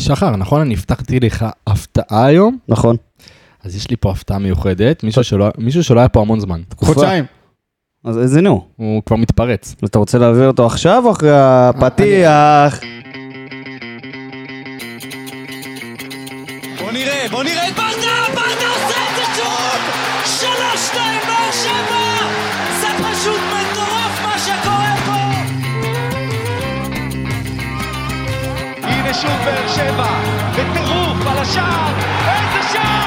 שחר, נכון? אני הבטחתי לך הפתעה היום, נכון. אז יש לי פה הפתעה מיוחדת, מישהו שלא, מישהו שלא היה פה המון זמן. חודשיים. אז איזה נו? הוא כבר מתפרץ. אתה רוצה להעביר אותו עכשיו או אחרי הפתיח? בוא נראה, בוא נראה שוב באר שבע, בטירוף על השער, איזה שער!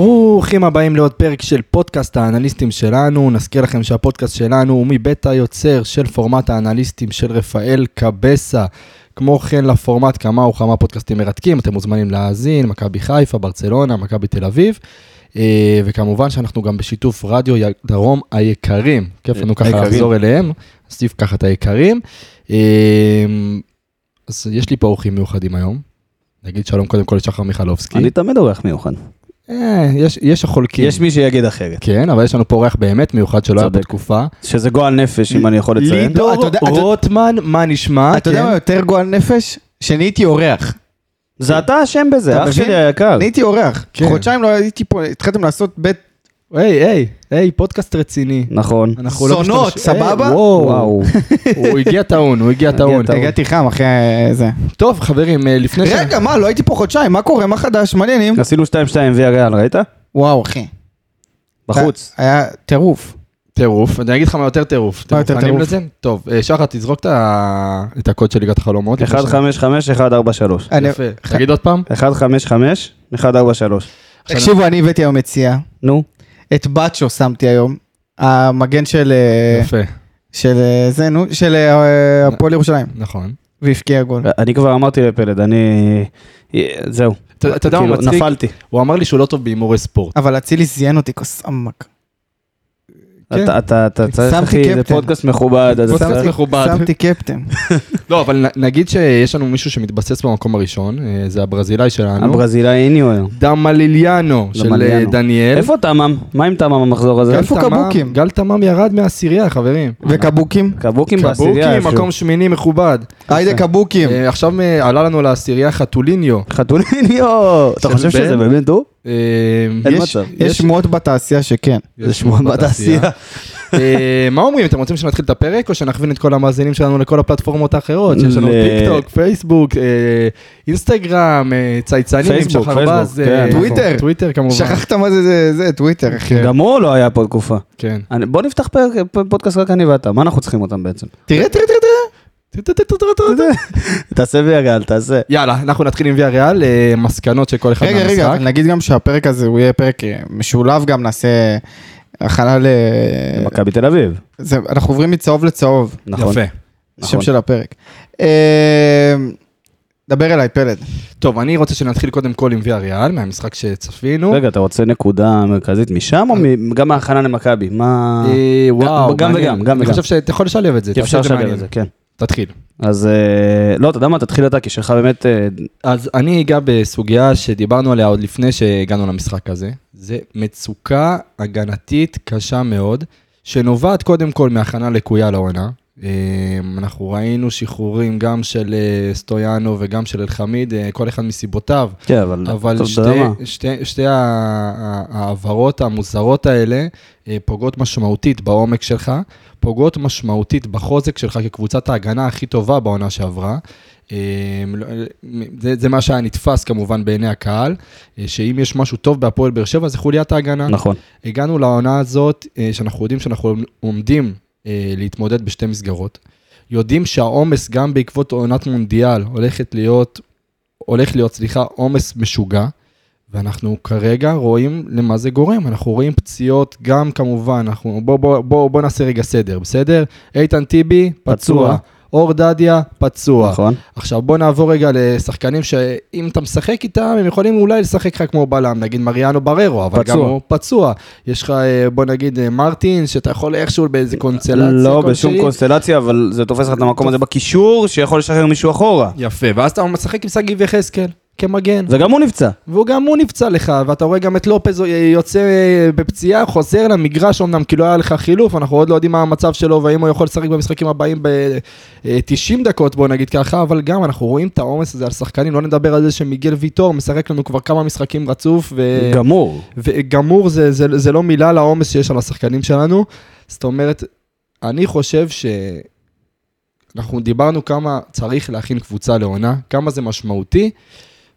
ברוכים הבאים לעוד פרק של פודקאסט האנליסטים שלנו. נזכיר לכם שהפודקאסט שלנו הוא מבית היוצר של פורמט האנליסטים של רפאל קבסה. כמו כן לפורמט כמה וכמה פודקאסטים מרתקים, אתם מוזמנים להאזין, מכבי חיפה, ברצלונה, מכבי תל אביב. אה, וכמובן שאנחנו גם בשיתוף רדיו דרום היקרים, כיף לנו ככה. לחזור אליהם, נוסיף ככה את היקרים. אה, אז יש לי פה אורחים מיוחדים היום. נגיד שלום קודם כל לשחר מיכלובסקי. אני תמיד אורח מיוחד. אה, יש, יש החולקים. יש מי שיגיד אחרת. כן, אבל יש לנו פה אורח באמת מיוחד שלא היה. בתקופה. שזה גועל נפש, אם אני יכול לציין. לידור אתה יודע- אתה- רוטמן, מה נשמע? אתה יודע כן. מה יותר גועל נפש? שנהייתי אורח. זה אתה אשם בזה, אח? שלי היקר. נהייתי אורח. כן. חודשיים לא הייתי פה, התחלתם לעשות בית היי, היי, היי, פודקאסט רציני. נכון. אנחנו לא זונות, משתמש- היי, סבבה? וואו, וואו. הוא הגיע טעון, הוא הגיע טעון. הגעתי חם אחרי זה. טוב, חברים, אה, לפני ש... רגע, מה, לא הייתי פה חודשיים, מה קורה? מה חדש? מעניינים. עשינו 2-2 ויה ריאל, ראית? וואו, אחי. בחוץ. היה טירוף. טירוף, אני אגיד לך מה יותר טירוף. מה יותר מוכנים טירוף? לזה? טוב, אה, שחר, תזרוק את ה- את הקוד של ליגת החלומות. לפני ש- 1-5-5, 1-4-3. אני- יפה. תגיד עוד פעם. 1-5-5, 1-4-3. תקשיבו, אני הבאתי היום מציאה. נו. את בצ'ו שמתי היום. המגן של... אה, יפה, של אה, זה, נו, של אה, הפועל ירושלים. נכון. והבקיע גול. אני כבר אמרתי לפלד, אני... זהו. אתה אתה יודע מה כאילו, מצחיק? נפלתי. הוא אמר לי שהוא לא טוב בהימורי ספורט. אבל אצילי זיין אותי כוס עמק. כן. אתה- צריך, אחי, זה. פודקאסט מכובד. פודקאסט מכובד. שמתי קפטן. לא, אבל נגיד שיש לנו מישהו שמתבסס במקום הראשון, אה, זה הברזילאי שלנו. הברזילאיניו. דמליליאנו של אה. דניאל. איפה תמם? מה עם תמם המחזור הזה? איפה קבוקים? גל תמם ירד מהעשירייה, חברים. וקבוקים? קבוקים בעשירייה. קבוקי, איפשהו. מקום שמיני מכובד. היידה קבוקים. אה, עכשיו עלה לנו לעשירייה חתוליניו. חתוליניו. אתה חושב? שזה באמת הוא? אה, אין, יש- שמועות בתעשייה שכן. יש שמועות בתעשייה. אה, מה אומרים, אתם רוצים שנתחיל את הפרק או שנכווין את כל המאזינים שלנו לכל הפלטפורמות האחרות? שיש לנו טיק טוק, פייסבוק, אה, אינסטגרם, אה, צייצנים, פייסבוק, שחר פייסבוק, בז, כן, אה, נכון. טוויטר. טוויטר כמובן. שכחת מה זה- זה זה טוויטר, אחי. גם הוא לא היה פה תקופה. כן. אני- בוא נפתח פודקאסט רק אני ואתה, מה אנחנו צריכים אותם בעצם? תראה, תראה, תראה, תעשה ויגל, תעשה. יאללה, אנחנו נתחיל עם ויה ריאל, אה, מסקנות של כל אחד רגע, רגע, מהמשחק. אבל נגיד גם שהפרק הזה הוא יהיה פרק אה, משולב גם, נעשה הכנה ל... מכבי תל אביב. אנחנו עוברים מצהוב לצהוב, נכון. יפה. שם נכון. של הפרק. אה, דבר אליי, פלד. טוב, אני רוצה שנתחיל קודם כל עם ויה ריאל, מהמשחק שצפינו. רגע, אתה רוצה נקודה מרכזית משם או גם מהכנה למכבי? מה... אה, וואו, גם. וגם, גם אני וגם. חושב שאתה יכול לשלב את זה, אפשר לשלב. את זה, כן. תתחיל. אז אה, לא, אתה יודע מה, תתחיל אתה, כי שלך באמת... אה, אז אני אגע בסוגיה שדיברנו עליה עוד לפני שהגענו למשחק הזה. זה מצוקה הגנתית קשה מאוד, שנובעת קודם כל מהכנה לקויה לעונה. אה, אנחנו ראינו שחרורים גם של אה, סטויאנו וגם של אלחמיד, אה, כל אחד מסיבותיו. כן, אבל... אבל שתי? שתי, שתי ההעברות המוזרות האלה אה, פוגעות משמעותית בעומק שלך, פוגעות משמעותית בחוזק שלך כקבוצת ההגנה הכי טובה בעונה שעברה. אה, לא- זה, זה מה שהיה נתפס כמובן בעיני הקהל, שאם יש משהו טוב בהפועל באר שבע זה חוליית ההגנה. נכון. הגענו לעונה הזאת, שאנחנו יודעים שאנחנו עומדים להתמודד בשתי מסגרות. יודעים שהעומס גם בעקבות עונת מונדיאל הולכת להיות, הולך להיות, סליחה, עומס משוגע, ואנחנו כרגע רואים למה זה גורם. אנחנו רואים פציעות, גם כמובן, אנחנו, בוא, בוא, בוא, בוא נעשה רגע סדר, בסדר? איתן טיבי, פצוע. פצוע. אור דדיה, פצוע. נכון. עכשיו בוא נעבור רגע לשחקנים שאם אתה משחק איתם, הם יכולים אולי לשחק לך כמו בלם, נגיד מריאנו בררו, אבל פצוע. גם הוא פצוע. יש לך, אה, בוא נגיד, אה, מרטין, שאתה יכול איכשהו באיזה קונסטלציה לא בשום כלשהי. קונסטלציה, אבל זה תופס לך את המקום הזה בקישור, שיכול לשחרר מישהו אחורה. יפה, ואז אתה משחק עם שגיב יחזקאל, כמגן. וגם הוא נפצע. והוא גם הוא נפצע לך, ואתה רואה גם את לופז יוצא בפציעה, חוזר למגרש אמנם, כי לא היה לך חילוף, אנחנו עוד לא יודעים מה המצב שלו, והאם הוא יכול לשחק במשחקים הבאים ב-90 דקות, בוא נגיד ככה, אבל גם אנחנו רואים את העומס הזה על שחקנים, לא נדבר על זה שמיגל ויטור משחק לנו כבר כמה משחקים רצוף, ו... גמור. וגמור זה, זה, זה לא מילה לעומס שיש על השחקנים שלנו. זאת אומרת, אני חושב ש... אנחנו דיברנו כמה צריך להכין קבוצה לעונה, כמה זה משמעותי,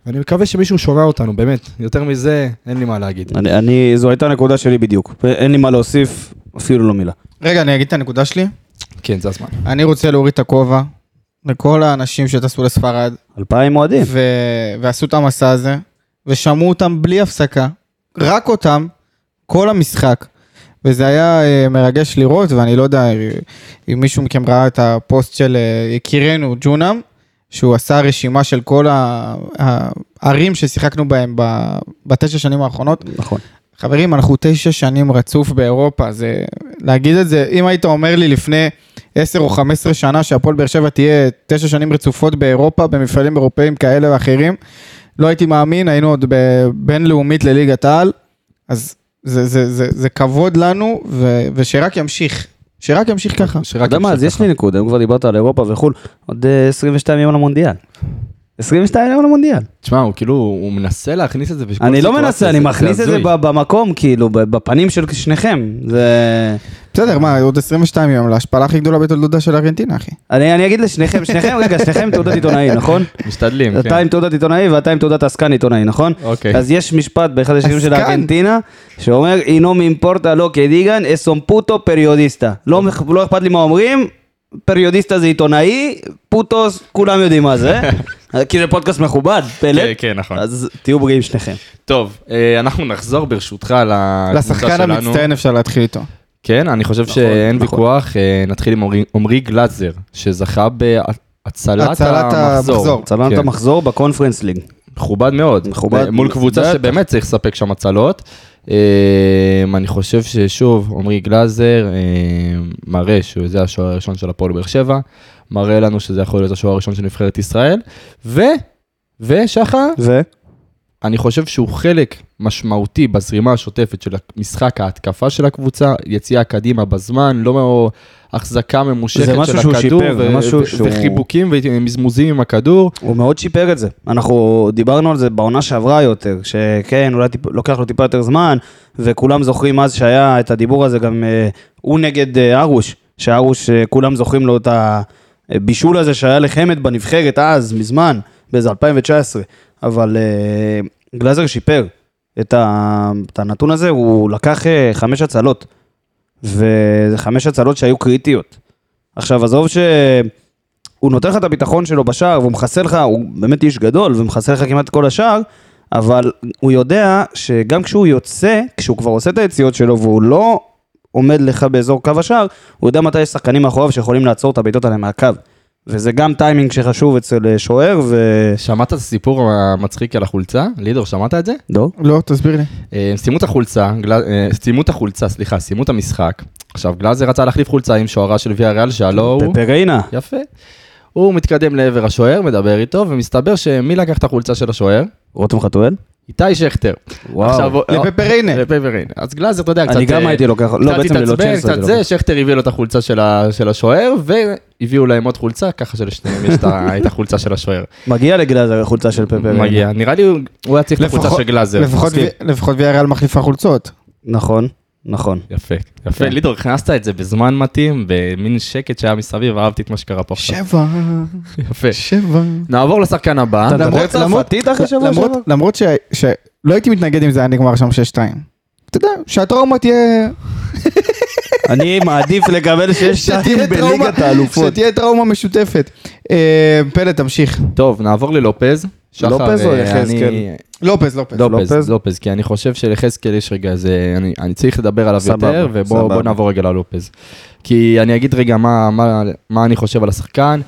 ואני מקווה שמישהו שומע אותנו, באמת. יותר מזה, אין לי מה להגיד. אני, אני, זו הייתה הנקודה שלי בדיוק. אין לי מה להוסיף, אפילו לא מילה. רגע, אני אגיד את הנקודה שלי. כן, זה הזמן. אני רוצה להוריד את הכובע לכל האנשים שטסו לספרד אלפיים אוהדים. ו... ועשו את המסע הזה, ושמעו אותם בלי הפסקה, רק אותם, כל המשחק. וזה היה אה, מרגש לראות, ואני לא יודע אה, אם מישהו מכם ראה את הפוסט של אה, יקירנו ג'ונם, שהוא עשה רשימה של כל הערים ששיחקנו בהם בתשע שנים האחרונות. נכון. חברים, אנחנו תשע שנים רצוף באירופה, זה... להגיד את זה, אם היית אומר לי לפני עשר או חמש עשרה שנה שהפועל באר שבע תהיה תשע שנים רצופות באירופה, במפעלים אירופאים כאלה ואחרים, לא הייתי מאמין, היינו עוד בינלאומית לליגת העל, אז זה, זה, זה, זה כבוד לנו, ו, ושרק ימשיך, שרק ימשיך ככה. אתה יודע מה, אז יש לי נקודה, אם כבר דיברת על אירופה וחו"ל, עוד אה, 22 יום למונדיאל. 22 יום למונדיאל. תשמע, הוא כאילו, הוא מנסה להכניס את זה בכל אני לא מנסה, אני מכניס את זה במקום, כאילו, בפנים של שניכם. זה... בסדר, מה, עוד 22 יום להשפלה הכי גדולה בתולדותה של ארגנטינה, אחי. אני אני אגיד לשניכם, שניכם, רגע, שניכם תעודת עיתונאי, נכון? משתדלים, אתה כן. עם תעודת עיתונאי ואתה עם תעודת עסקן עיתונאי, נכון? אוקיי. אז יש משפט באחד השירים של. ארגנטינה, שאומר, אינו מאימפורטה לא כדיגן, אסום פוטו פריודיסטה. לא לא אכפת לי מה אומרים, פריודיסטה זה עיתונאי, פוטוס, כולם יודעים מה זה. כי זה פודקאסט מכובד, פלט. כן, כן, נכון. אז תהיו בריאים שניכם. טוב, אה, אנחנו נחזור ברשותך לקבוצה לשחקן שלנו. המצטיין אפשר להתחיל איתו. כן, אני חושב שאין נכון. ויכוח. אה, נתחיל עם עמרי- גלאזר, שזכה בהצלת הצלת המחזור. את כן. המחזור בקונפרנס ליג. מכובד מאוד. מכובד. מול קבוצה. שבאמת צריך לספק שם הצלות. אה, אני חושב ששוב, עמרי גלאזר אה, מראה שזה השוער הראשון של הפועל באר שבע, מראה לנו שזה יכול להיות השוער הראשון של נבחרת ישראל, ו... ושחר, ו? אני חושב שהוא חלק משמעותי בזרימה השוטפת של המשחק ההתקפה של הקבוצה, יציאה קדימה בזמן, לא החזקה ממושכת זה משהו של שהוא הכדור, שיפר, זה ו- משהו ו- שהוא- וחיבוקים ומזמוזים עם הכדור. הוא מאוד שיפר את זה. אנחנו דיברנו על זה בעונה שעברה יותר, שכן, אולי טיפ, לוקח לו טיפה יותר זמן, וכולם זוכרים אז שהיה את הדיבור הזה גם אה, הוא נגד אה, ארוש, שארוש, אה, כולם זוכרים לו את הבישול הזה שהיה לחמד בנבחרת אז, מזמן, באיזה 2019, אבל אה, גלאזר שיפר את, הנתון הזה, הוא לקח אה, חמש הצלות, וזה חמש הצלות שהיו קריטיות. עכשיו, עזוב ש... הוא נותן לך את הביטחון שלו בשער, והוא מכסה לך, הוא באמת איש גדול, ומכסה לך כמעט כל השער, אבל הוא יודע שגם כשהוא יוצא, כשהוא כבר עושה את היציאות שלו, והוא לא עומד לך באזור קו השער, הוא יודע מתי יש שחקנים מאחוריו שיכולים לעצור את הבעיטות האלה מהקו. וזה גם טיימינג שחשוב אצל אה, שוער, ו... שמעת את הסיפור המצחיק על החולצה? לידור, שמעת את זה? לא? לא, תסביר לי. אה, הם סיימו את החולצה, אה, סיימו את החולצה, סליחה, סיימו את המשחק. עכשיו, גלאזר רצה להחליף חולצה עם שוערה של ויה ריאל, שהלא הוא... פפריינה. יפה. הוא מתקדם לעבר השוער, מדבר איתו, ומסתבר שמי לקח את החולצה של השוער? רותם חתואל? איתי שכטר. וואו. עכשיו, לפפריינה. לפפריינה. אז גלאזר, אתה יודע, קצת... אני גם אה, הייתי לוקח, לא, בעצם ללא התעצבן, צ'לסי. קצת זה, שכטר הביא לו את החולצה של השוער, והביאו להם עוד חולצה, ככה שלשניהם יש את החולצה של השוער. מגיע לגלאזר החולצה של פפריינה. מגיע. נראה לי הוא- היה צריך את החולצה של גלאזר. לפחות מסכים. וי- לפחות ויאריאל מחליפה חולצות. נכון, נכון. יפה, יפה. כן. לידור, הכנסת את זה בזמן מתאים, במין שקט שהיה מסביב, אהבתי את מה שקרה פה עכשיו. שבע, יפה. שבע. נעבור לשחקן הבא. אתה מדבר למרות- צרפתית אחרי שבוע למרות- שעבר? למרות ש- שלא הייתי מתנגד אם זה היה נגמר שם 6-2. אתה יודע, שהטראומה תהיה... אני מעדיף לקבל שש שתיים בליגת האלופות. שתהיה טראומה משותפת. אה, פלד, תמשיך. טוב, נעבור ללופז. שחר, לופז או אה, יחזקאל? אני- לופז, לופז. לופז, לופז? לופז, כי אני חושב שליחזקאל יש רגע איזה, אני, אני צריך לדבר עליו סבבה, יותר, ובואו נעבור רגע ללופז. כי אני אגיד רגע מה, מה, מה אני חושב על השחקן.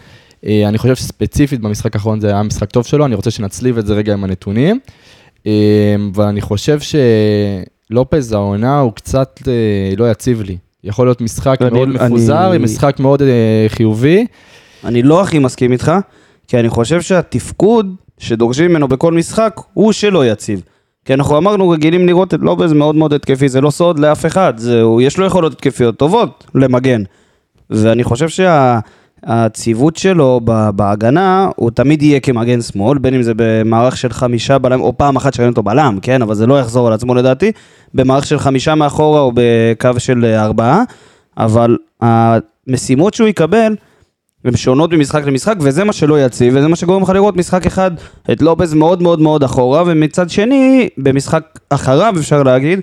אה, אני חושב שספציפית במשחק האחרון זה היה משחק טוב שלו, אני רוצה שנצליב את זה רגע עם הנתונים. אה, ואני חושב שלופז העונה הוא קצת אה, לא יציב לי. יכול להיות משחק אני- מאוד אני- מפוזר, עם משחק מאוד אה, חיובי. אני לא הכי מסכים איתך, כי אני חושב שהתפקוד שדורשים ממנו בכל משחק הוא שלא יציב. כי אנחנו אמרנו רגילים לראות את לובז מאוד מאוד התקפי, זה לא סוד לאף אחד, זה, הוא, יש לו יכולות התקפיות טובות למגן. ואני חושב שהציוות שלו ב- בהגנה, הוא תמיד יהיה כמגן שמאל, בין אם זה במערך של חמישה בלם, או פעם אחת שראינו אותו בלם, כן, אבל זה לא יחזור על עצמו לדעתי, במערך של חמישה מאחורה או בקו של אה, ארבעה, אבל המשימות שהוא יקבל, הן שונות ממשחק למשחק, וזה מה שלא יציב, וזה מה שגורם לך לראות משחק אחד את לופז מאוד מאוד מאוד אחורה, ומצד שני, במשחק אחריו אפשר להגיד,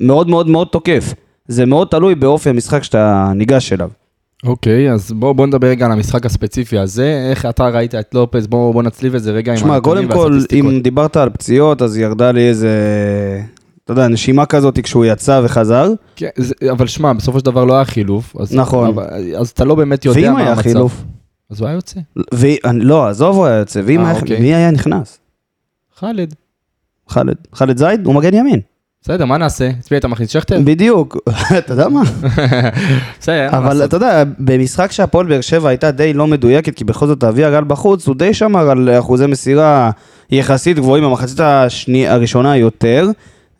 מאוד מאוד מאוד תוקף. זה מאוד תלוי באופי המשחק שאתה ניגש אליו. אוקיי, אז בואו בוא נדבר רגע על המשחק הספציפי הזה, איך אתה ראית את לופז, בואו בוא נצליב את זה רגע עם שמע, הנתונים קודם כל, והסטטיסטיקות. אם דיברת על פציעות, אז ירדה לי איזה, אתה יודע, נשימה כזאת כשהוא יצא וחזר. כן, זה, אבל שמע, בסופו של דבר לא היה חילוף. אז, נכון. אבל, אז אתה לא באמת יודע ואם מה היה המצב. חילוף? אז הוא היה יוצא. ו... לא, עזוב, הוא היה יוצא, ואם אה, היה... אוקיי. מי היה נכנס? חאלד. חאלד. חאלד זייד? הוא מגן ימין. בסדר, מה נעשה? את מי אתה מכניס שכטר? בדיוק. אתה יודע מה? בסדר, אבל? אתה יודע, במשחק שהפועל באר שבע הייתה די לא מדויקת, כי בכל זאת אבי הגל בחוץ, הוא די שמר על אחוזי מסירה יחסית גבוהים, במחצית הראשונה יותר.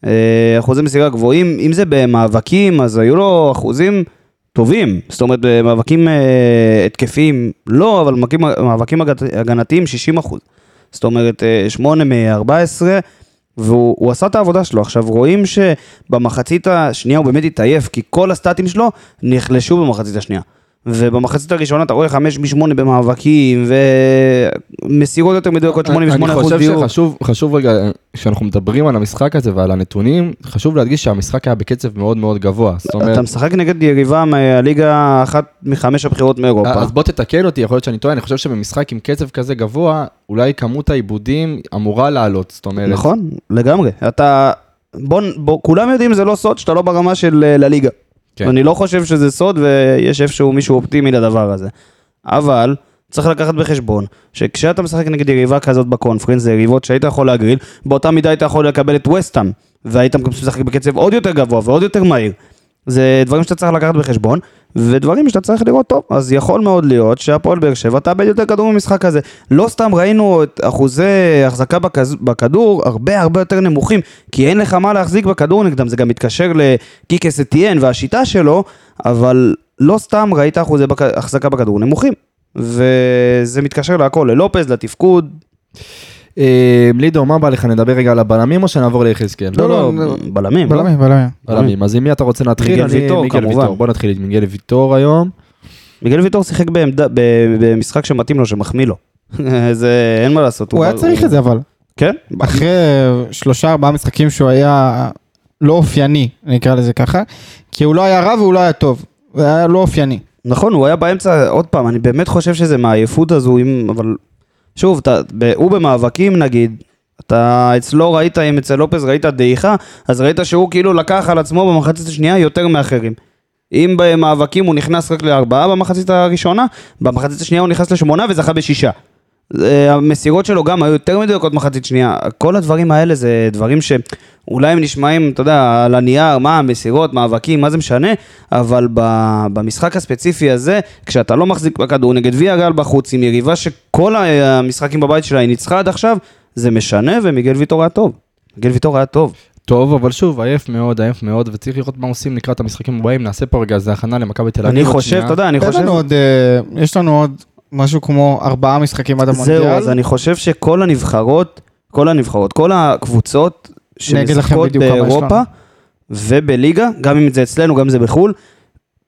אה, אחוזי מסירה גבוהים, אם זה במאבקים, אז היו לו אחוזים טובים. זאת אומרת, במאבקים אה, התקפיים לא, אבל מאבקים, מאבקים הגת- הגנתיים 60 אחוז. זאת אומרת, 8 מ-14, והוא הוא עשה את העבודה שלו. עכשיו, רואים שבמחצית השנייה הוא באמת התעייף, כי כל הסטטים שלו נחלשו במחצית השנייה. ובמחצית הראשונה אתה רואה 5 מ-8 במאבקים, ומסירות יותר מדויקות 88 אחוז אני דיוק. חושב שחשוב חשוב רגע, כשאנחנו מדברים על המשחק הזה ועל הנתונים, חשוב להדגיש שהמשחק היה בקצב מאוד מאוד גבוה. אומרת, אתה משחק נגד יריבה מהליגה אחת מחמש הבחירות מאירופה. אז בוא תתקן אותי, יכול להיות שאני טועה, אני חושב שבמשחק עם קצב כזה גבוה, אולי כמות העיבודים אמורה לעלות, זאת אומרת. נכון, לגמרי. אתה... בוא, בוא, כולם יודעים זה לא סוד שאתה לא ברמה של אה, לליגה. כן. כן. אני לא חושב שזה סוד ויש איפשהו מישהו אופטימי לדבר הזה. אבל צריך לקחת בחשבון שכשאתה משחק נגד יריבה כזאת בקונפרנס, זה יריבות שהיית יכול להגריל, באותה מידה היית יכול לקבל את וסטאם, והיית משחק בקצב עוד יותר גבוה ועוד יותר מהיר. זה דברים שאתה צריך לקחת בחשבון, ודברים שאתה צריך לראות טוב. אז יכול מאוד להיות שהפועל באר שבע תאבד יותר כדור במשחק הזה. לא סתם ראינו את אחוזי החזקה בכז... בכדור הרבה הרבה יותר נמוכים, כי אין לך מה להחזיק בכדור נגדם, זה גם מתקשר לקיקס אתיאן והשיטה שלו, אבל לא סתם ראית אחוזי בק... החזקה בכדור נמוכים. וזה מתקשר להכל, ללופז, לתפקוד. אה, לידו, מה בא לך, נדבר רגע על הבלמים או שנעבור ליחזקאל? לא, לא, לא, בלמים. לא? בלמים, בלמים. בלמים, אז עם מי אתה רוצה להתחיל? מיגל אני- ויטור, מיגל כמובן. ויטור. בוא נתחיל עם מיגל ויטור היום. מיגל ויטור שיחק במשחק שמתאים לו, שמחמיא לו. זה, אין מה לעשות. הוא היה צריך את זה אבל. כן? אחרי שלושה ארבעה משחקים שהוא היה לא אופייני, אני אקרא לזה ככה, כי הוא לא היה רע והוא לא היה טוב, הוא היה לא אופייני. נכון, הוא היה באמצע, עוד פעם, אני באמת חושב שזה מהעייפות הזו, אם, אבל שוב, אתה, ב, הוא במאבקים נגיד, אתה אצלו ראית, אם אצל לופז ראית דעיכה, אז ראית שהוא כאילו לקח על עצמו במחצית השנייה יותר מאחרים. אם במאבקים הוא נכנס רק לארבעה במחצית הראשונה, במחצית השנייה הוא נכנס לשמונה וזכה בשישה. אה, המסירות שלו גם היו יותר מדויקות מחצית שנייה. כל הדברים האלה זה דברים שאולי הם נשמעים, אתה יודע, על הנייר, מה, מסירות, מאבקים, מה זה משנה, אבל במשחק הספציפי הזה, כשאתה לא מחזיק בכדור נגד ויה גל בחוץ, עם יריבה שכל המשחקים בבית שלה היא ניצחה עד עכשיו, זה משנה, ומיגל ויטור היה טוב. מיגל ויטור היה טוב. טוב, אבל שוב, עייף מאוד, עייף מאוד, וצריך לראות מה עושים לקראת המשחקים הבאים. נעשה פה רגע איזה הכנה למכבי תל אביב. אני חושב. אתה יודע, אני חושב... לנו עוד, אה, יש לנו עוד משהו כמו ארבעה משחקים עד המונדיאל. זהו, אז אני חושב שכל הנבחרות, כל הנבחרות, כל הקבוצות שמשחקות באירופה. ובליגה, גם אם זה אצלנו, גם אם זה בחו"ל,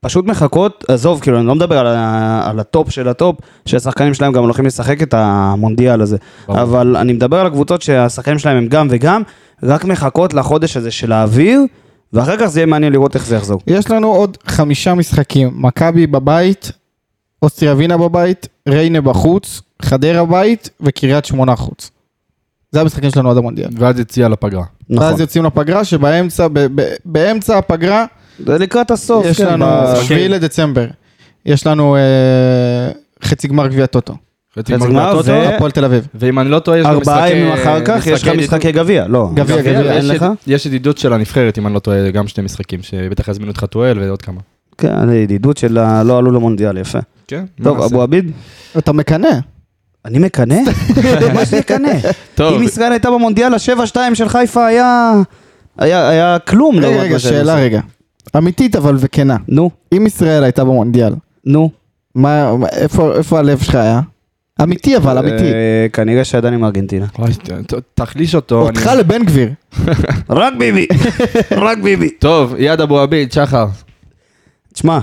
פשוט מחכות, עזוב, כאילו, אני לא מדבר על, ה, על ה top של ה top, שהשחקנים שלהם גם הולכים לשחק את המונדיאל הזה. ברור. אבל אני מדבר על הקבוצות שהשחקנים שלהם הם גם וגם, רק מחכות לחודש הזה של האוויר, ואחר כך זה יהיה מעניין לראות איך זה יחזור. יש לנו עוד חמישה משחקים, מכבי בבית, אוסטריה ווינה בבית, ריינה בחוץ, חדרה בית וקריית שמונה חוץ. זה המשחקים שלנו עד המונדיאל. ואז יציאה לפגרה. נכון. ואז יוצאים לפגרה, שבאמצע, ב- ב- באמצע הפגרה, זה לקראת הסוף, יש כן, לנו, ב- שביעי לדצמבר, יש לנו אה, חצי גמר גביע טוטו, חצי גמר טוטו, הפועל תל אביב. ואם אני לא טועה, יש גם ארבעה משחקי- ימים אחר כך, יש לך משחקי גביע, לא. גביע, גביע, אין יש לך? יש ידידות של הנבחרת, אם אני לא טועה, גם שני משחקים, שבטח יזמינו את חתואל ועוד כמה. כן, ידידות של לא עלו למונדיאל, יפה. כן, טוב? אבו עביד? אתה מקנא. אני מקנא? מה שאני מקנא? טוב. אם ישראל הייתה במונדיאל, ה-7-2 של חיפה היה... היה היה כלום. רגע, רגע, שאלה. רגע. אמיתית אבל וכנה. נו, אם ישראל הייתה במונדיאל, נו. מה, איפה איפה הלב שלך היה? אמיתי אבל, אמיתי. אה, כנראה שעדיין עם ארגנטינה. תחליש אותו. אותך לבן גביר. רק ביבי, רק ביבי. טוב, יד אבו עביד, שחר. תשמע,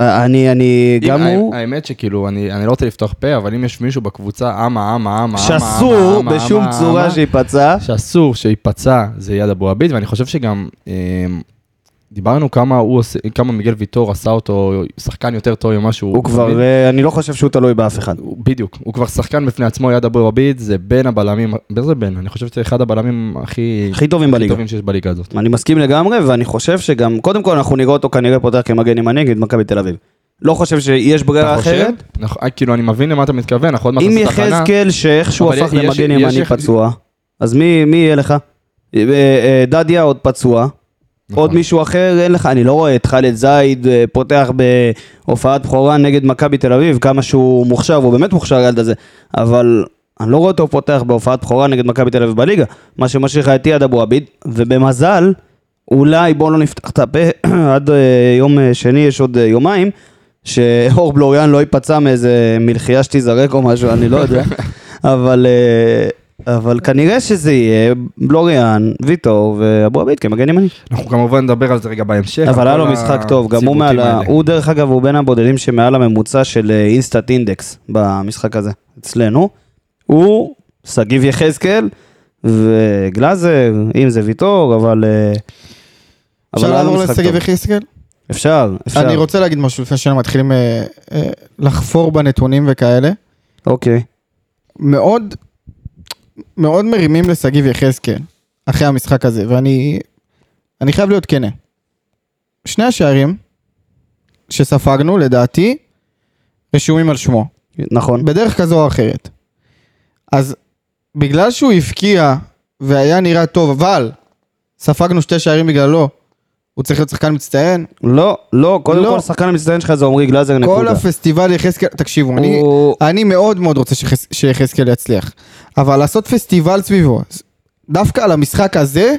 אני, אני, אם- גם הוא, האמת שכאילו, אני אני לא רוצה לפתוח פה, אבל אם יש מישהו בקבוצה, אמה, אמה, אמה, שאסור אמה, בשום אמה, צורה אמה, שייפצע. שאסור שייפצע זה יד אבו עביד, ואני חושב שגם אה, דיברנו כמה הוא כמה מיגל ויטור עשה אותו שחקן יותר טוב ממה שהוא... הוא כבר, אה, אני לא חושב שהוא תלוי באף אחד. הוא- בדיוק, הוא כבר שחקן בפני עצמו, יד אבו עביד, זה בין הבלמים, באיזה בין? אני חושב שזה אחד הבלמים הכי... הכי טובים בליגה. טובים שיש בליגה הזאת. אני מסכים לגמרי, ואני חושב שגם, קודם כל אנחנו נראה אותו כנראה פותח כמגן ימני נגד מכבי תל אביב. לא חושב שיש ברירה? אחרת. נכון, אה, כאילו, אני מבין למה אתה מתכוון, אנחנו עוד מעט אם נעשה תחנה. יחזקאל שאיכשהו הפך למגן ימני פצוע, אז מי יהיה לך? אה, דדיה עוד פצוע. נכון. עוד מישהו אחר, אין לך, אני לא רואה את חאלד זייד אה, פותח בהופעת בכורה נגד מכבי תל אביב, כמה שהוא מוכשר, והוא באמת מוכשר הילד הזה, אבל אני לא רואה אותו פותח בהופעת בכורה נגד מכבי תל אביב בליגה, מה שמשאיר לך את יד אבו עביד, ובמזל, אולי בואו לא נפתח את הפה, עד אה, יום אה, שני יש עוד יומיים, שאור בלוריאן לא ייפצע מאיזה מלחייה שתיזרק או משהו, אני לא יודע, אבל... אה, אבל כנראה שזה יהיה בלוריאן, ויטור ואבו עביד כמגן ימני. אנחנו כמובן נדבר על זה רגע בהמשך. אבל היה לו משחק טוב, גם הוא מעל, האלה. הוא דרך אגב, הוא בין הבודדים שמעל הממוצע של אה, אינסטאט אינדקס במשחק הזה, אצלנו. הוא, שגיב יחזקאל וגלאזר, אם זה ויטור, אבל... אה, אפשר לעבור טוב. יחזקאל? אפשר, אפשר. אני רוצה להגיד משהו לפני שאנחנו מתחילים אה, אה, לחפור בנתונים וכאלה. אוקיי. מאוד, מאוד מרימים לשגיב יחזקאל אחרי המשחק הזה, ואני אני חייב להיות כנה. שני השערים שספגנו, לדעתי, רשומים על שמו, נכון. בדרך כזו או אחרת. אז בגלל שהוא הבקיע והיה נראה טוב, אבל ספגנו שתי שערים בגללו, הוא צריך להיות שחקן מצטיין. לא, לא, קודם לא. כל השחקן המצטיין שלך זה עמרי גלאזר כל נקודה. הפסטיבל יחזקאל, תקשיבו, אני, הוא- אני מאוד מאוד רוצה שיחז- שיחזקאל יצליח, אבל לעשות פסטיבל סביבו, דווקא על המשחק הזה,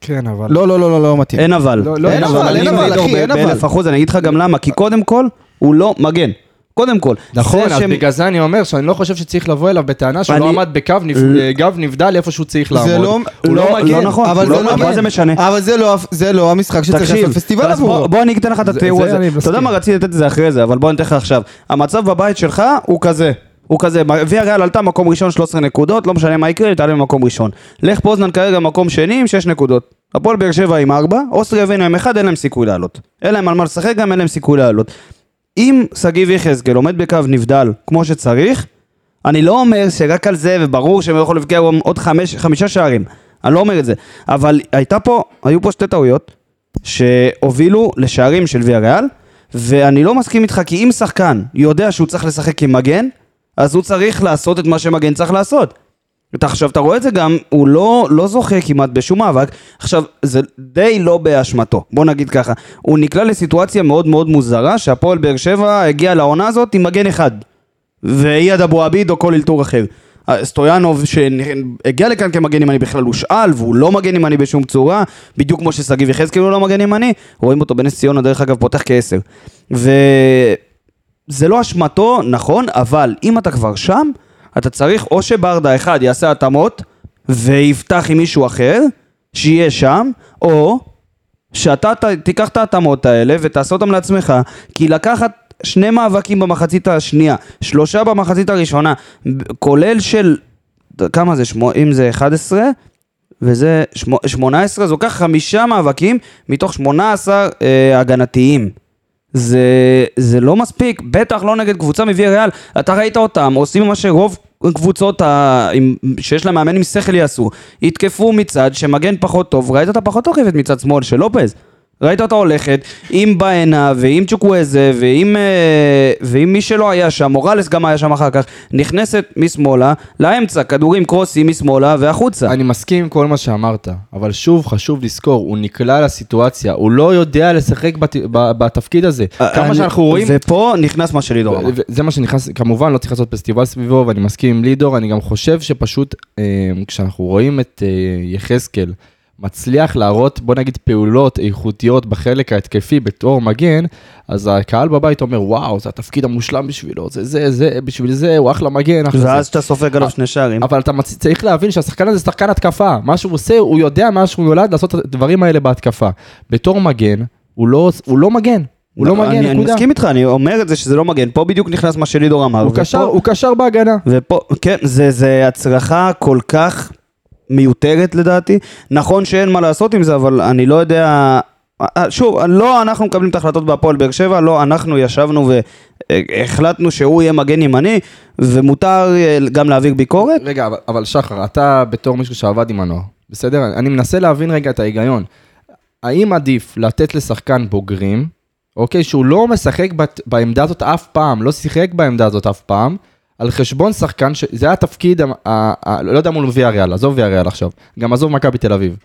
כן, אבל... לא, לא, לא, לא, לא מתאים. אין אבל. לא, לא, אין אבל, אין אבל, אחי, אין אבל. באלף אחוז, אני אגיד לך גם למה, כי קודם כל, הוא לא מגן. קודם כל. נכון, אז שהם- בגלל זה אני אומר שאני לא חושב שצריך לבוא אליו בטענה שהוא אני- לא עמד בקו נב- ל- גב נבדל איפה שהוא צריך לעמוד. זה לא, הוא לא מגן. לא נכון, אבל לא זה לא מגן. מה זה משנה? אבל זה לא, זה לא המשחק שצריך תקשיב, לעשות פסטיבל אז בוא- עבורו. בוא אני אתן לך את התיאור הזה. אתה יודע. מה רציתי לתת את זה אחרי זה, אבל בוא אני אתן לך עכשיו. המצב בבית שלך הוא כזה. הוא כזה, ויה ריאל עלתה מקום ראשון 13 נקודות, לא משנה מה יקרה, היא תעלה במקום ראשון. לך פוזנן כרגע מקום שני עם 6 נקודות. הפועל באר שבע עם 4, אוסטריה וינה עם 1, אין להם סיכוי לעלות. אין להם על מה לשחק, גם אין להם סיכוי לעלות. אם שגיב יחזקאל עומד בקו נבדל כמו שצריך, אני לא אומר שרק על זה, וברור שהם יכולים לבקיע עוד חמש, חמישה שערים. אני לא אומר את זה. אבל הייתה פה, היו פה שתי טעויות, שהובילו לשערים של ויה ריאל, ואני לא מסכים איתך, כי אם שחקן יודע שהוא צריך לשחק כמגן, אז הוא צריך לעשות את מה שמגן צריך לעשות. אתה עכשיו, אתה רואה את זה גם, הוא לא, לא זוכה כמעט בשום מאבק. עכשיו, זה די לא באשמתו, בוא נגיד ככה. הוא נקלע לסיטואציה מאוד מאוד מוזרה, שהפועל באר שבע הגיע לעונה הזאת עם מגן אחד. ואייד אבו עביד או כל אלתור אחר. אה, סטויאנוב שהגיע לכאן כמגן ימני בכלל הושאל והוא לא מגן ימני בשום צורה בדיוק כמו ששגיב יחזקאל הוא לא מגן ימני רואים אותו בנס ציונה דרך אגב פותח כעשר וזה לא אשמתו נכון אבל אם אתה כבר שם אתה צריך או שברדה אחד יעשה התאמות ויפתח עם מישהו אחר שיהיה שם או שאתה ת, תיקח את ההתאמות האלה ותעשה אותם לעצמך, כי לקחת שני מאבקים במחצית השנייה, שלושה במחצית הראשונה, כולל של, כמה זה, שמו, אם זה 11, וזה שמו, 18, זה לוקח חמישה מאבקים מתוך 18 אה, הגנתיים. זה, זה לא מספיק, בטח לא נגד קבוצה מוויה ריאל. אתה ראית אותם, עושים מה שרוב קבוצות ה... שיש להם מאמן עם שכל יעשו, יתקפו מצד שמגן פחות טוב, ראית אותה פחות תוקפת מצד שמאל של לופז. ראית אותה הולכת עם באנה ועם צ'וקוויזה ועם, אה, ועם מי שלא היה שם, מוראלס גם היה שם אחר כך, נכנסת משמאלה לאמצע, כדורים קרוסים משמאלה והחוצה. אני מסכים עם כל מה שאמרת, אבל שוב חשוב לזכור, הוא נקלע לסיטואציה, הוא לא יודע לשחק בת, ב, בתפקיד הזה. כמה אה, אני- שאנחנו רואים, ופה נכנס מה שלידור אמר. זה מה שנכנס, כמובן לא צריך לעשות פסטיבל סביבו, ואני מסכים עם לידור, אני גם חושב שפשוט אה, כשאנחנו רואים את יחזקאל מצליח להראות, בוא נגיד, פעולות איכותיות בחלק ההתקפי בתור מגן, אז הקהל בבית אומר, וואו, זה התפקיד המושלם בשבילו, זה זה, זה, בשביל זה, הוא אחלה מגן, זה. ואז אתה סופג עליו שני שערים. אבל אתה מצ... צריך להבין שהשחקן הזה שחקן התקפה, מה שהוא עושה, הוא יודע מאז שהוא נולד לעשות את הדברים האלה בהתקפה. בתור מגן, הוא לא, הוא לא מגן, הוא לא מגן, אני, אני נקודה. מסכים איתך, אני אומר את זה שזה לא מגן, פה בדיוק נכנס מה שלידור אמר. הוא קשר, בהגנה. ופה, כן, זה, זה הצלחה כל כך מיותרת לדעתי. נכון שאין מה לעשות עם זה, אבל אני לא יודע... אה, שוב, לא אנחנו מקבלים את ההחלטות בהפועל באר שבע, לא אנחנו ישבנו והחלטנו שהוא יהיה מגן ימני, ומותר אה, גם להעביר ביקורת. רגע, אבל, שחר, אתה בתור מישהו שעבד עם הנוער, בסדר? אני מנסה להבין רגע את ההיגיון. האם עדיף לתת לשחקן בוגרים, אוקיי, שהוא לא משחק בעמדה הזאת אף פעם, לא שיחק בעמדה הזאת אף פעם, על חשבון שחקן, ש... זה התפקיד, ה... ה... ה... לא יודע מול ויה ריאל, עזוב ויה ריאל עכשיו, גם עזוב מכבי תל אביב.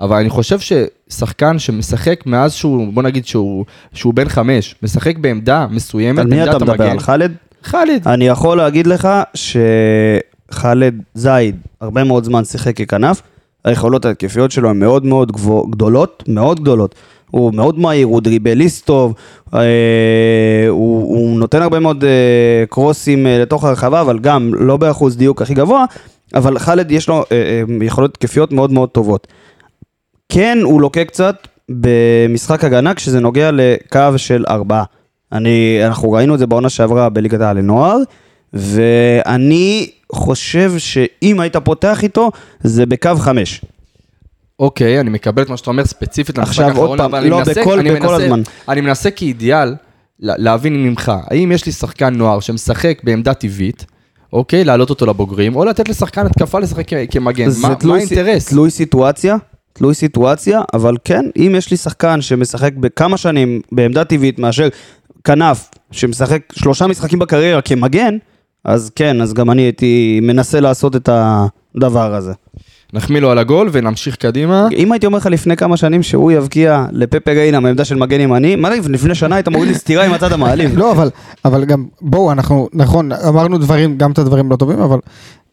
אבל אני חושב ששחקן שמשחק מאז שהוא, בוא נגיד שהוא, שהוא בן חמש, משחק בעמדה מסוימת, על מי אתה מדבר? המגן. על חאלד? חאלד. אני יכול להגיד לך שחאלד זייד הרבה מאוד זמן שיחק ככנף, היכולות ההתקפיות שלו הן מאוד מאוד גבוה, גדולות, מאוד גדולות. הוא מאוד מהיר, הוא דריבליסט טוב, אה, הוא, הוא נותן הרבה מאוד אה, קרוסים אה, לתוך הרחבה, אבל גם לא באחוז דיוק הכי גבוה, אבל חאלד יש לו יכולות התקפיות מאוד מאוד טובות. כן, הוא לוקה קצת במשחק הגנה כשזה נוגע לקו של ארבעה. אני, אנחנו ראינו את זה בעונה שעברה בליגת העל לנוער, ואני חושב שאם היית פותח איתו, זה בקו חמש. אוקיי, אני מקבל את מה שאתה אומר ספציפית למשחק האחרון, עוד פעם, אבל אני לא, מנסה, בכל- אני בכל מנסה. אני מנסה כאידיאל לה- להבין ממך, האם יש לי שחקן נוער שמשחק בעמדה טבעית, אוקיי, להעלות אותו לבוגרים, או לתת לשחקן התקפה לשחק כמגן, מה מה תלוי סי- האינטרס? תלוי סיטואציה, תלוי סיטואציה, אבל כן, אם יש לי שחקן שמשחק בכמה שנים בעמדה טבעית מאשר כנף, שמשחק שלושה משחקים בקריירה כמגן, אז כן, אז גם אני הייתי מנסה לעשות את הדבר הזה. נחמיא לו על הגול ונמשיך קדימה. אם הייתי אומר לך לפני כמה שנים שהוא יבקיע לפפה ריינה מעמדה של מגן ימני, מה לי, לפני שנה היית מוריד לי סטירה עם הצד המעליב. לא, אבל, אבל גם, בואו, אנחנו, נכון, אמרנו דברים, גם את הדברים לא טובים, אבל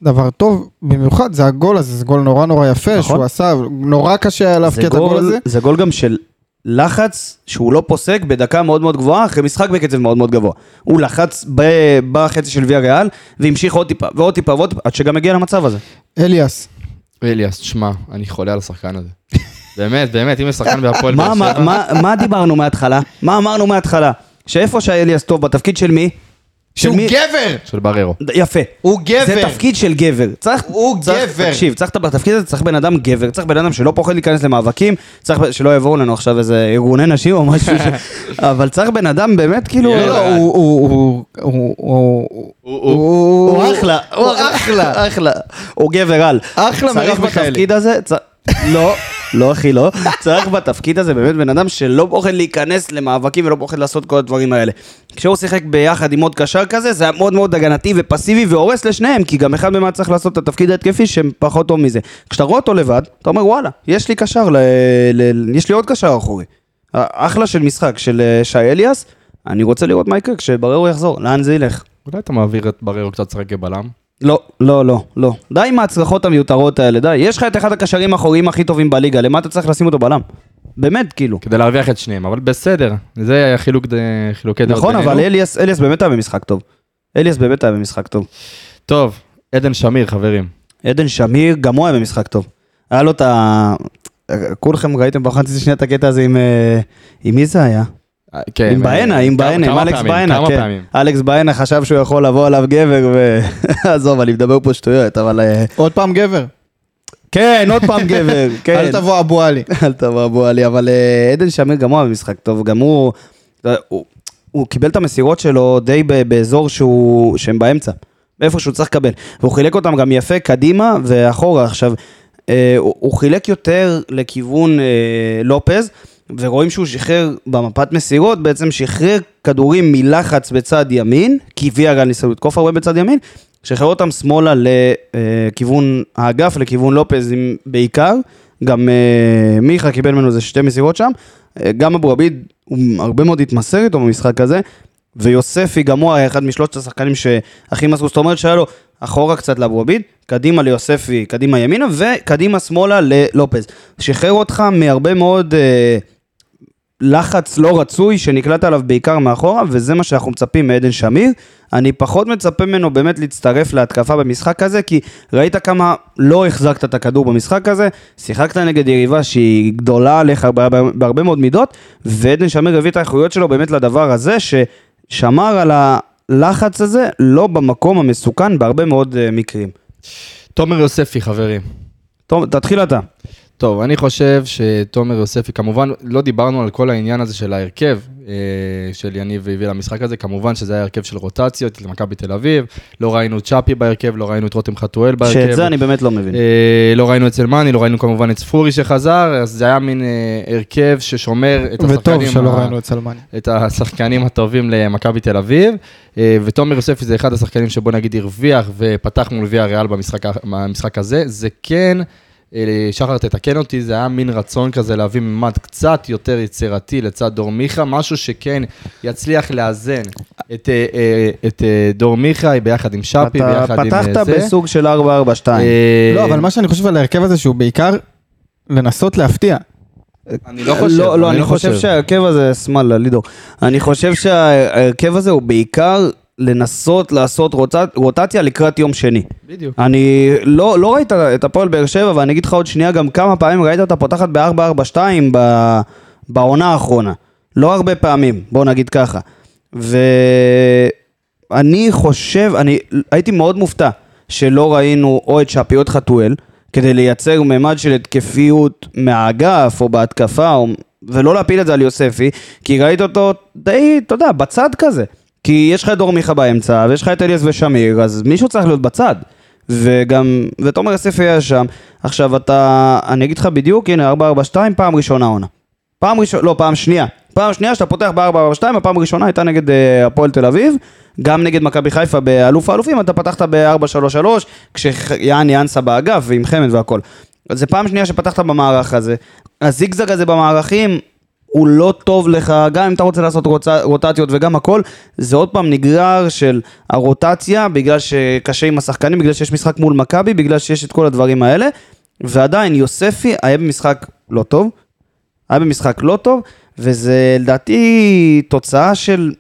דבר טוב במיוחד זה הגול הזה, זה גול נורא נורא יפה נכון. שהוא עשה, נורא קשה היה להבקיע את הגול גול, הזה. זה גול גם של לחץ שהוא לא פוסק בדקה מאוד מאוד גבוהה, אחרי משחק בקצב מאוד מאוד גבוה. הוא לחץ ב- בחצי של ויה ריאל, והמשיך עוד טיפה ועוד טיפה ועוד טיפה, עד שגם הגיע למצב הזה. אליאס, אליאס, תשמע, אני חולה על השחקן הזה. באמת, באמת, אם יש שחקן בהפועל באר שבע, מה, מה דיברנו מההתחלה? מה אמרנו מההתחלה? שאיפה שאליאס טוב, בתפקיד של מי? של שהוא מי? גבר! של בררו. יפה. הוא גבר. זה תפקיד של גבר. צריך, הוא צריך, גבר. תקשיב, צריך בתפקיד הזה, צריך בן אדם גבר, צריך בן אדם שלא פוחד להיכנס למאבקים, צריך שלא יבואו לנו עכשיו איזה ארגוני נשים או משהו, ש... אבל צריך בן אדם באמת כאילו... לא, לא, הוא- הוא- הוא- הוא- הוא- הוא- אחלה, הוא אחלה, אחלה. הוא גבר על. אחלה מרב צריך מיכאלי. בתפקיד הזה, לא, לא אחי לא, צריך בתפקיד הזה באמת בן אדם שלא פוחד להיכנס למאבקים ולא פוחד לעשות כל הדברים האלה. כשהוא שיחק ביחד עם עוד קשר כזה, זה היה מאוד מאוד הגנתי ופסיבי והורס לשניהם, כי גם אחד היה צריך לעשות את התפקיד ההתקפי שהם פחות טוב מזה. כשאתה רואה אותו לבד, אתה אומר וואלה, יש לי קשר, ל... ל... יש לי עוד קשר אחורי. אחלה של משחק של אה, שי אליאס, אני רוצה לראות מה יקרה כשבררו יחזור, לאן זה ילך. אולי אתה מעביר את בררו קצת לשחק כבלם? לא, לא, לא, לא. די עם ההצלחות המיותרות האלה, די. יש לך את אחד הקשרים האחוריים הכי טובים בליגה, למה אתה צריך לשים אותו בלם? באמת, כאילו. כדי להרוויח את שניהם, אבל בסדר, זה היה חילוק ד- חילוקי דעות נכון, בינינו. אבל אליאס, אליאס באמת היה במשחק טוב. אליאס באמת היה במשחק טוב. טוב, עדן שמיר, חברים. עדן שמיר, גם הוא היה במשחק טוב. היה לו את ה... כולכם ראיתם בחצי שנייה את הקטע הזה עם... אה, עם מי זה היה? כן, עם אה, באנה, עם כמה אלכס פעמים, באנה, כמה כן. פעמים. אלכס באנה חשב שהוא יכול לבוא עליו גבר ו... עזוב, אני מדבר פה שטויות, אבל... אה, עוד פעם גבר. כן, עוד פעם גבר, כן. אל תבוא אבו עלי. אל תבוא אבו עלי, אבל אה, עדן שמיר גם הוא היה במשחק טוב, גם הוא, הוא, קיבל את המסירות שלו די ב- באזור שהוא, שהם באמצע. איפה שהוא צריך לקבל. והוא חילק אותם גם יפה קדימה ואחורה. עכשיו, הוא, חילק יותר לכיוון לופז, ורואים שהוא שחרר במפת מסירות, בעצם שחרר כדורים מלחץ בצד ימין, כי ויאגל ניסה לתקוף הרבה בצד ימין, שחרר אותם שמאלה לכיוון האגף, לכיוון לופז בעיקר. גם אה, מיכה קיבל ממנו איזה שתי מסירות שם. אה, גם אבו עביד, הוא הרבה מאוד התמסר איתו במשחק הזה. ויוספי גם הוא היה אחד משלושת השחקנים שהכי מסרו, זאת אומרת שהיה לו אחורה קצת לאבו עביד, קדימה ליוספי, קדימה ימינה, וקדימה שמאלה ללופז. שחרר אותך מהרבה מאוד אה, לחץ לא רצוי שנקלט עליו בעיקר מאחורה, וזה מה שאנחנו מצפים מעדן שמיר. אני פחות מצפה ממנו באמת להצטרף להתקפה במשחק הזה, כי ראית כמה לא החזקת את הכדור במשחק הזה, שיחקת נגד יריבה שהיא גדולה עליך בהרבה, מאוד מידות, ועדן שמיר הביא את האיכויות שלו באמת לדבר הזה, ששמר על הלחץ הזה לא במקום המסוכן בהרבה מאוד אה, מקרים. תומר יוספי, חברים. תתחיל אתה. טוב, אני חושב שתומר יוספי, כמובן, לא דיברנו על כל העניין הזה של ההרכב אה, של יניב והביא למשחק הזה, כמובן שזה היה הרכב של רוטציות למכבי תל אביב, לא ראינו את צ'אפי בהרכב, לא ראינו את רותם חתואל בהרכב. שאת זה אני באמת לא מבין. אה, לא ראינו את סלמני, לא ראינו כמובן את ספורי שחזר, אז זה היה מין אה, הרכב ששומר את וטוב השחקנים, שלא ה- ראינו את סלמני. את השחקנים הטובים למכבי תל אביב, אה, ותומר יוספי זה אחד השחקנים שבוא נגיד הרוויח ופתח מול ויה ריאל במשחק, הזה, זה כן, שחר תתקן אותי, זה היה מין רצון כזה להביא ממד קצת יותר יצירתי לצד דור מיכה, משהו שכן יצליח לאזן את, אה, אה, את אה, דור מיכה ביחד עם שפי, ביחד עם פתחת אה, זה. בסוג של 4-4-2. אה, לא, אבל מה שאני חושב על ההרכב הזה שהוא בעיקר לנסות להפתיע. אני לא חושב, לא, לא, אני חושב שההרכב הזה, שמאלה, לידור. אני חושב שההרכב הזה הוא בעיקר לנסות לעשות רוטצ- רוטציה לקראת יום שני. בדיוק. אני לא, לא ראית את הפועל באר שבע, ואני אגיד לך עוד שנייה גם כמה פעמים ראית אותה פותחת ב-4-4-2 ב- בעונה האחרונה. לא הרבה פעמים, בוא נגיד ככה. ואני חושב, אני הייתי מאוד מופתע שלא ראינו או את שפי או את חתואל, כדי לייצר ממד של התקפיות מהאגף או בהתקפה, או... ולא להפיל את זה על יוספי, כי ראית אותו די, אתה יודע, בצד כזה. כי יש לך את דור מיכה באמצע, ויש לך את אליאס ושמיר, אז מישהו צריך להיות בצד. וגם, ותומר יוסף היה שם. עכשיו אתה, אני אגיד לך בדיוק, הנה 4-4-2, פעם ראשונה עונה. פעם ראשונה, לא, פעם שנייה. פעם שנייה שאתה פותח ב-4-4-2, הפעם הראשונה הייתה נגד אה, הפועל תל אביב, גם נגד מכבי חיפה באלוף האלופים, אתה פתחת ב-4-3-3, כשיאני אנסה באגף ועם חמד והכל. זה פעם שנייה שפתחת במערך הזה. הזיגזג הזה במערכים, הוא לא טוב לך, גם אם אתה רוצה לעשות רוצ... רוטציות וגם הכל, זה עוד פעם נגרר של הרוטציה, בגלל שקשה עם השחקנים, בגלל שיש משחק מול מכבי, בגלל שיש את כל הדברים האלה, ועדיין יוספי היה במשחק לא טוב, היה במשחק לא טוב, וזה לדעתי תוצאה של...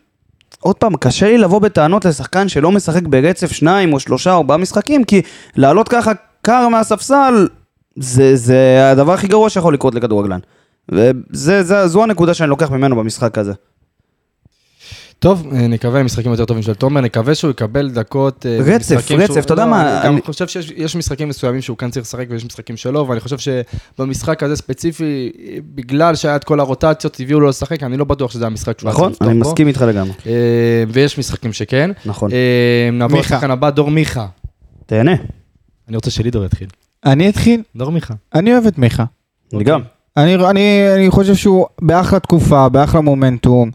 עוד פעם, קשה לי לבוא בטענות לשחקן שלא משחק ברצף שניים או שלושה או ארבעה משחקים, כי לעלות ככה קר מהספסל, זה, זה הדבר הכי גרוע שיכול לקרות לכדורגלן. וזו הנקודה שאני לוקח ממנו במשחק הזה. טוב, אה, נקווה למשחקים יותר טובים של תומר, נקווה שהוא יקבל דקות. אה, רצף, רצף, שהוא- אתה יודע לא, מה, אני גם אני- חושב שיש יש משחקים מסוימים שהוא כן צריך לשחק ויש משחקים שלא, ואני חושב שבמשחק הזה ספציפי, בגלל שהיה את כל הרוטציות, הביאו לו לשחק, אני לא בטוח שזה המשחק שהוא היה נכון? צריך לפתוח אני בו. מסכים איתך לגמרי. אה, ויש משחקים שכן. נכון. אה, נעבור. לשחקן הבא, דור מיכה. תהנה, אני רוצה שלידור יתחיל. אני אתחיל, דור מיכה. אני אוהב את מיכה. אני גם. אני, אני, אני חושב שהוא באחלה תקופה, באחלה מומנטום.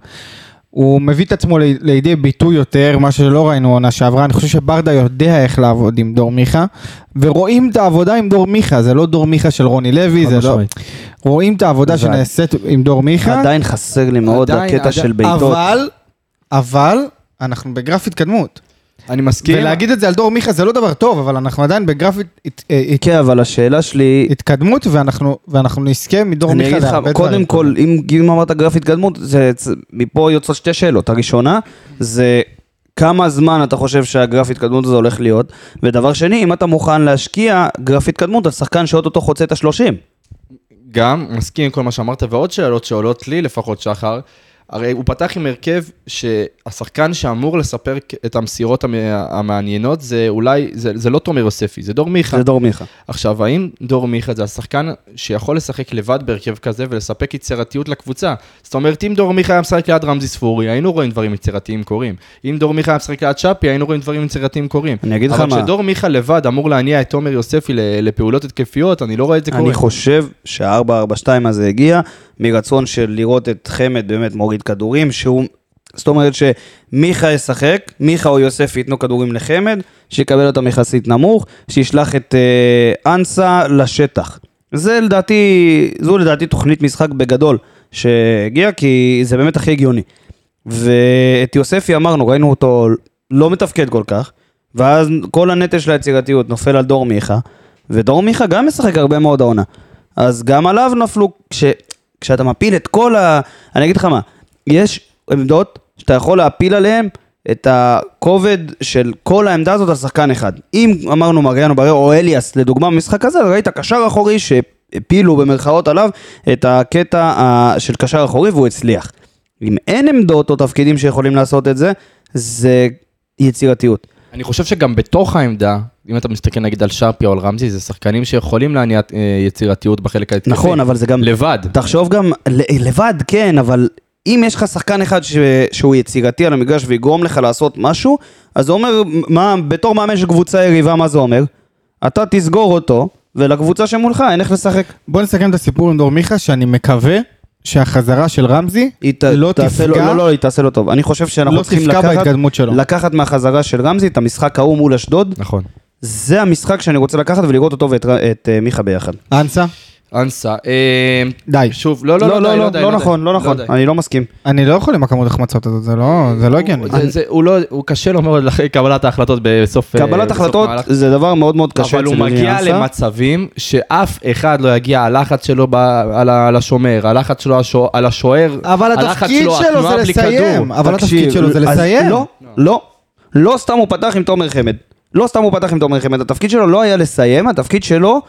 הוא מביא את עצמו לי- לידי ביטוי יותר, מה שלא ראינו עונה שעברה. אני חושב שברדה יודע איך לעבוד עם דור מיכה, ורואים את העבודה עם דור מיכה, זה לא דור מיכה של רוני לוי, זה לא... רואים את העבודה שנעשית עם דור מיכה. עדיין חסר לי מאוד עדיין, הקטע עדיין, של בעיטות. אבל, אבל, אנחנו בגרף התקדמות. אני מסכים. ולהגיד את זה על דור מיכה זה לא דבר טוב, אבל אנחנו עדיין בגרף הת- כן, אבל השאלה שלי, התקדמות, ואנחנו, ואנחנו נזכה מדור אני מיכה אגיד לך, להרבה קודם דברים כל, טובים. אם אם אמרת גרף התקדמות, זה- זה- מפה יוצאות שתי שאלות. הראשונה, זה כמה זמן אתה חושב שהגרף התקדמות הזה הולך להיות, ודבר שני, אם אתה מוכן להשקיע גרף התקדמות על שחקן שאו-טו-טו חוצה את השלושים. גם, מסכים עם כל מה שאמרת, ועוד שאלות שעולות לי, לפחות שחר. הרי הוא פתח עם הרכב שהשחקן שאמור לספר את המסירות המ- המעניינות זה אולי, זה, זה לא תומר יוספי, זה דור מיכה. זה דור מיכה. עכשיו, האם דור מיכה זה השחקן שיכול לשחק לבד בהרכב כזה ולספק יצירתיות לקבוצה? זאת אומרת, אם דור מיכה היה משחק ליד רמזי ספורי, היינו רואים דברים יצירתיים קורים. אם דור מיכה היה משחק ליד שפי, היינו רואים דברים יצירתיים קורים. אני אגיד לך אבל מה. כשדור מיכה לבד אמור להניע את תומר יוספי לפעולות התקפיות, אני לא רואה את זה קורה. אני חושב שה-442 הזה הגיע מרצון של לראות את חמד באמת מוריד כדורים, שהוא... זאת אומרת שמיכה ישחק, מיכה או יוסף ייתנו כדורים לחמד, שיקבל אותם יחסית נמוך, שישלח את אה, אנסה לשטח. זה לדעתי, זו לדעתי תוכנית משחק בגדול שהגיעה, כי זה באמת הכי הגיוני. ואת יוספי אמרנו, ראינו אותו לא מתפקד כל כך, ואז כל הנטל של היצירתיות נופל על דור מיכה, ודור מיכה גם משחק הרבה מאוד העונה. אז גם עליו נפלו, כש, כשאתה מפיל את כל ה... אני אגיד לך מה, יש עמדות שאתה יכול להפיל עליהן את הכובד של כל העמדה הזאת על שחקן אחד. אם אמרנו מריאנו ברר או אליאס, לדוגמה במשחק הזה, ראית קשר אחורי שהפילו במרכאות עליו את הקטע ה- של קשר אחורי והוא הצליח. אם אין עמדות או תפקידים שיכולים לעשות את זה, זה יצירתיות. אני חושב שגם בתוך העמדה, אם אתה מסתכל נגיד על שרפי או על רמזי, זה שחקנים שיכולים להניע אה, יצירתיות בחלק ההתקפי. נכון, אבל זה גם... לבד. תחשוב גם, ל- לבד כן, אבל אם יש לך שחקן אחד ש... שהוא יצירתי על המגרש ויגרום לך לעשות משהו, אז זה אומר, מה, בתור מאמן של קבוצה יריבה, מה זה אומר? אתה תסגור אותו, ולקבוצה שמולך אין איך לשחק. בוא נסכם את הסיפור עם דור מיכה, שאני מקווה שהחזרה של רמזי היא ת- לא תפגע, לא, לא, היא תעשה לו טוב. אני חושב שאנחנו לא צריכים לקחת. לקחת מהחזרה של רמזי את המשחק ההוא מול אשדוד. נכון. זה המשחק שאני רוצה לקחת ולראות אותו ואת ר- את אה, מיכה ביחד. אנסה, אנסה. אה, די. שוב, לא, לא, לא, לא, לא, די, לא, די, לא די. נכון, לא נכון. אני לא מסכים. אני לא יכול עם הכמות החמצות הזאת, זה לא זה לא הגיוני. זה- זה- הוא לא, הוא קשה לו מאוד אחרי קבלת ההחלטות בסוף... אה, קבלת החלטות. זה דבר מאוד מאוד קשה אבל הוא מגיע. למצבים שאף אחד לא יגיע, הלחץ שלו ב, על, השומר, הלחץ שלו על השוער, אבל הלחץ התפקיד שלו התנועה זה בלי לסיים. כדור. אבל התפקיד שלו זה לסיים. לא, לא. לא סתם הוא פתח עם תומר חמד. לא סתם הוא פתח עם תומר חמד. התפקיד שלו לא היה לסיים, התפקיד שלו,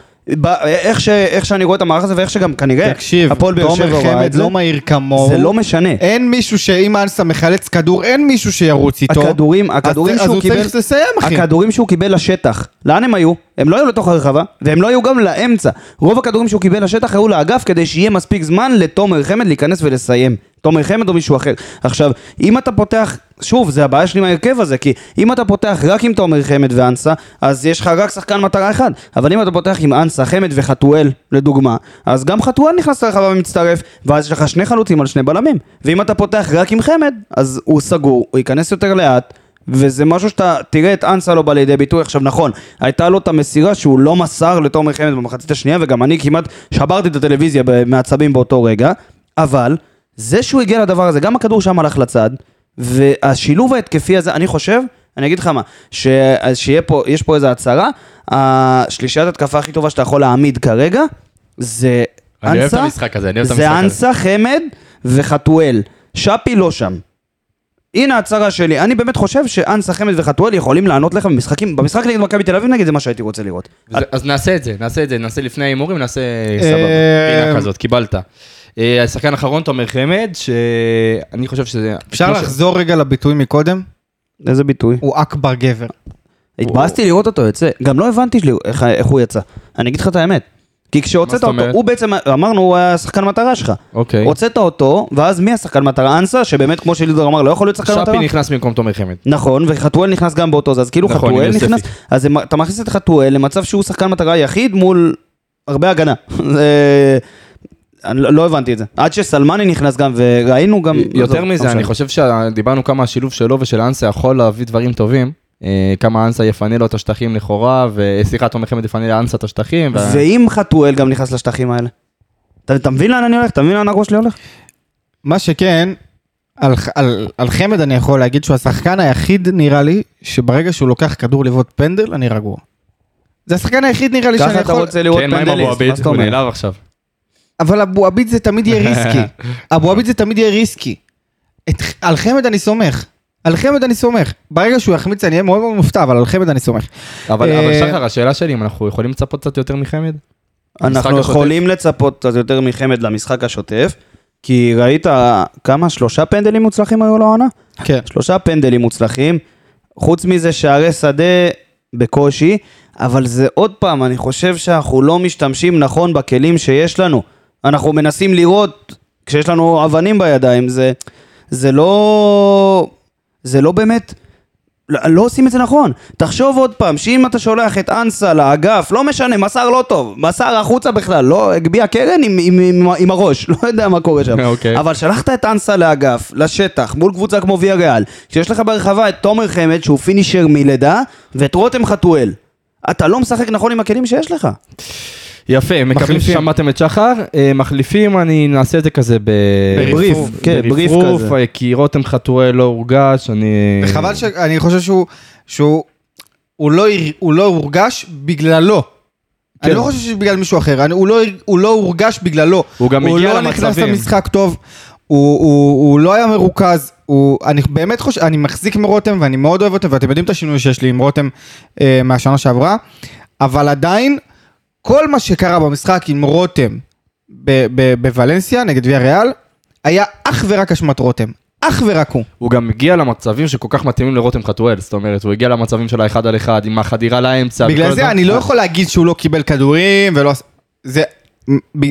איך, ש, איך שאני רואה את המערך הזה ואיך שגם כנראה תקשיב, הפועל באר שבע רואה את זה, לא מהיר כמוהו. זה לא משנה. אין מישהו שאם אנסה מחלץ כדור, אין מישהו שירוץ איתו. הכדורים, הכדורים אז- אז שהוא הוא קיבל, צריך לסיים, אחי. הכדורים שהוא קיבל לשטח, לאן הם היו? הם לא היו לתוך הרחבה, והם לא היו גם לאמצע. רוב הכדורים שהוא קיבל לשטח היו לאגף כדי שיהיה מספיק זמן לתומר חמד להיכנס ולסיים. תומר חמד או מישהו אחר. עכשיו, אם אתה פותח, שוב, זה הבעיה שלי עם ההרכב הזה, כי אם אתה פותח רק עם תומר חמד ואנסה, אז יש לך רק שחקן מטרה אחד. אבל אם אתה פותח עם אנסה, חמד וחתואל, לדוגמה, אז גם חתואל נכנס לרחבה ומצטרף, ואז יש לך שני חלוצים על שני בלמים. ואם אתה פותח רק עם חמד, אז הוא סגור, הוא ייכנס יותר לאט. וזה משהו שאתה תראה את אנסה לא בא לידי ביטוי. עכשיו נכון, הייתה לו את המסירה שהוא לא מסר לתומר חמד במחצית השנייה, וגם אני כמעט שברתי את הטלוויזיה מעצבים באותו רגע, אבל זה שהוא הגיע לדבר הזה, גם הכדור שם הלך לצד, והשילוב ההתקפי הזה, אני חושב, אני אגיד לך מה, ש... שיהיה פה, יש פה איזו הצהרה, השלישיית התקפה הכי טובה שאתה יכול להעמיד כרגע, זה אני אוהב את אנסה, המשחק הזה, אני אוהב את זה המשחק הזה. אנסה, חמד וחתואל. שפי לא שם. הנה ההצהרה שלי, אני באמת חושב שאנסה, חמד וחתואל יכולים לענות לך במשחקים, במשחק נגד מכבי תל אביב נגיד זה מה שהייתי רוצה לראות. אז נעשה את זה, נעשה את זה, נעשה לפני ההימורים, נעשה אה, סבבה. פינה כזאת, קיבלת. אה, השחקן האחרון, תומר חמד, שאני חושב שזה... אפשר לחזור רגע לביטוי מקודם? איזה ביטוי. הוא אכבר גבר. התבאסתי לראות אותו יוצא, גם לא הבנתי איך, הוא יצא. אני אגיד לך את האמת. כי כשהוצאת אותו? הוא בעצם, אמרנו, הוא היה שחקן מטרה שלך. אוקיי. הוצאת אותו, ואז מי השחקן מטרה? אנסה, שבאמת, כמו שלידור אמר, לא יכול להיות שחקן מטרה. שפי נכנס במקום תומר חמד. נכון, וחתואל נכנס גם באותו זה, אז כאילו נכון, חתואל. נכנס, אז אתה מכניס את חתואל למצב שהוא שחקן מטרה יחיד מול הרבה הגנה. אני לא לא הבנתי את זה. עד שסלמני נכנס גם, וראינו גם... יותר עזוב, מזה, לא אני. חושב שדיברנו כמה השילוב שלו ושל אנסה יכול להביא דברים טובים. אה, כמה אנסה יפנה לו את השטחים לכאורה, וסליחה, תומר חמד יפנה לאנסה את השטחים. ואם חתואל גם נכנס לשטחים האלה? אתה מבין לאן אני הולך? אתה מבין לאן הראש שלי הולך? מה שכן, על, על, על חמד אני יכול להגיד שהוא השחקן היחיד נראה לי, שברגע שהוא לוקח כדור לבעוט פנדל, אני רגוע. זה השחקן היחיד נראה לי שאני ככה אתה יכול... רוצה לראות כן, מה עם פנדליסט, אבו מה עביד? זאת הוא אומרת? נעלב עכשיו. אבל אבו עביד זה תמיד יהיה ריסקי. אבו עביד זה תמיד יהיה ריסקי. את, על חמד אני סומך. על חמד אני סומך. ברגע שהוא יחמיץ אני אהיה מאוד מאוד מופתע, אבל על חמד אני סומך. אבל אה, אבל שחר, השאלה שלי, אם אנחנו יכולים לצפות קצת יותר מחמד? אנחנו? יכולים לצפות קצת יותר מחמד למשחק השוטף, כי ראית כמה? שלושה פנדלים מוצלחים היו לו העונה? כן. שלושה פנדלים מוצלחים. חוץ מזה שערי שדה בקושי, אבל זה עוד פעם, אני חושב שאנחנו לא משתמשים נכון בכלים שיש לנו. אנחנו מנסים לראות, כשיש לנו אבנים בידיים, זה, זה לא... זה לא באמת... לא, לא עושים את זה נכון. תחשוב עוד פעם, שאם אתה שולח את אנסה לאגף, לא משנה, מסר לא טוב, מסר החוצה בכלל, לא הגביה קרן עם, עם, עם, עם הראש, לא יודע מה קורה שם. אוקיי. אבל שלחת את אנסה לאגף, לשטח, מול קבוצה כמו ויה ריאל, כשיש לך ברחבה את תומר חמד, שהוא פינישר מלידה, ואת רותם חתואל. אתה לא משחק נכון עם הכלים שיש לך. יפה, מחליפים. ששמעתם את שחר. אה, מחליפים, אני נעשה את זה כזה ב... בריף, כן, בריף כזה. כי רותם חתואל לא הורגש, אני... וחבל שאני חושב שהוא, שהוא הוא לא, הוא לא הורגש בגללו. כן. אני לא חושב שבגלל מישהו אחר, אני, הוא, לא, הוא לא הורגש בגללו. הוא גם הגיע הוא לא נכנס למצבים. למשחק טוב, הוא, הוא, הוא לא היה מרוכז, הוא, אני באמת חושב, אני מחזיק מרותם ואני מאוד אוהב אותו, ואתם יודעים את השינוי שיש לי עם רותם אה, מהשנה שעברה, אבל עדיין, כל מה שקרה במשחק עם רותם ב- ב- בוולנסיה נגד ויה ריאל, היה אך ורק אשמת רותם. אך ורק הוא. הוא גם הגיע למצבים שכל כך מתאימים לרותם חתואל, זאת אומרת, הוא הגיע למצבים של האחד על אחד, עם החדירה לאמצע. בגלל זה אני לא יכול להגיד שהוא לא קיבל כדורים ולא... זה...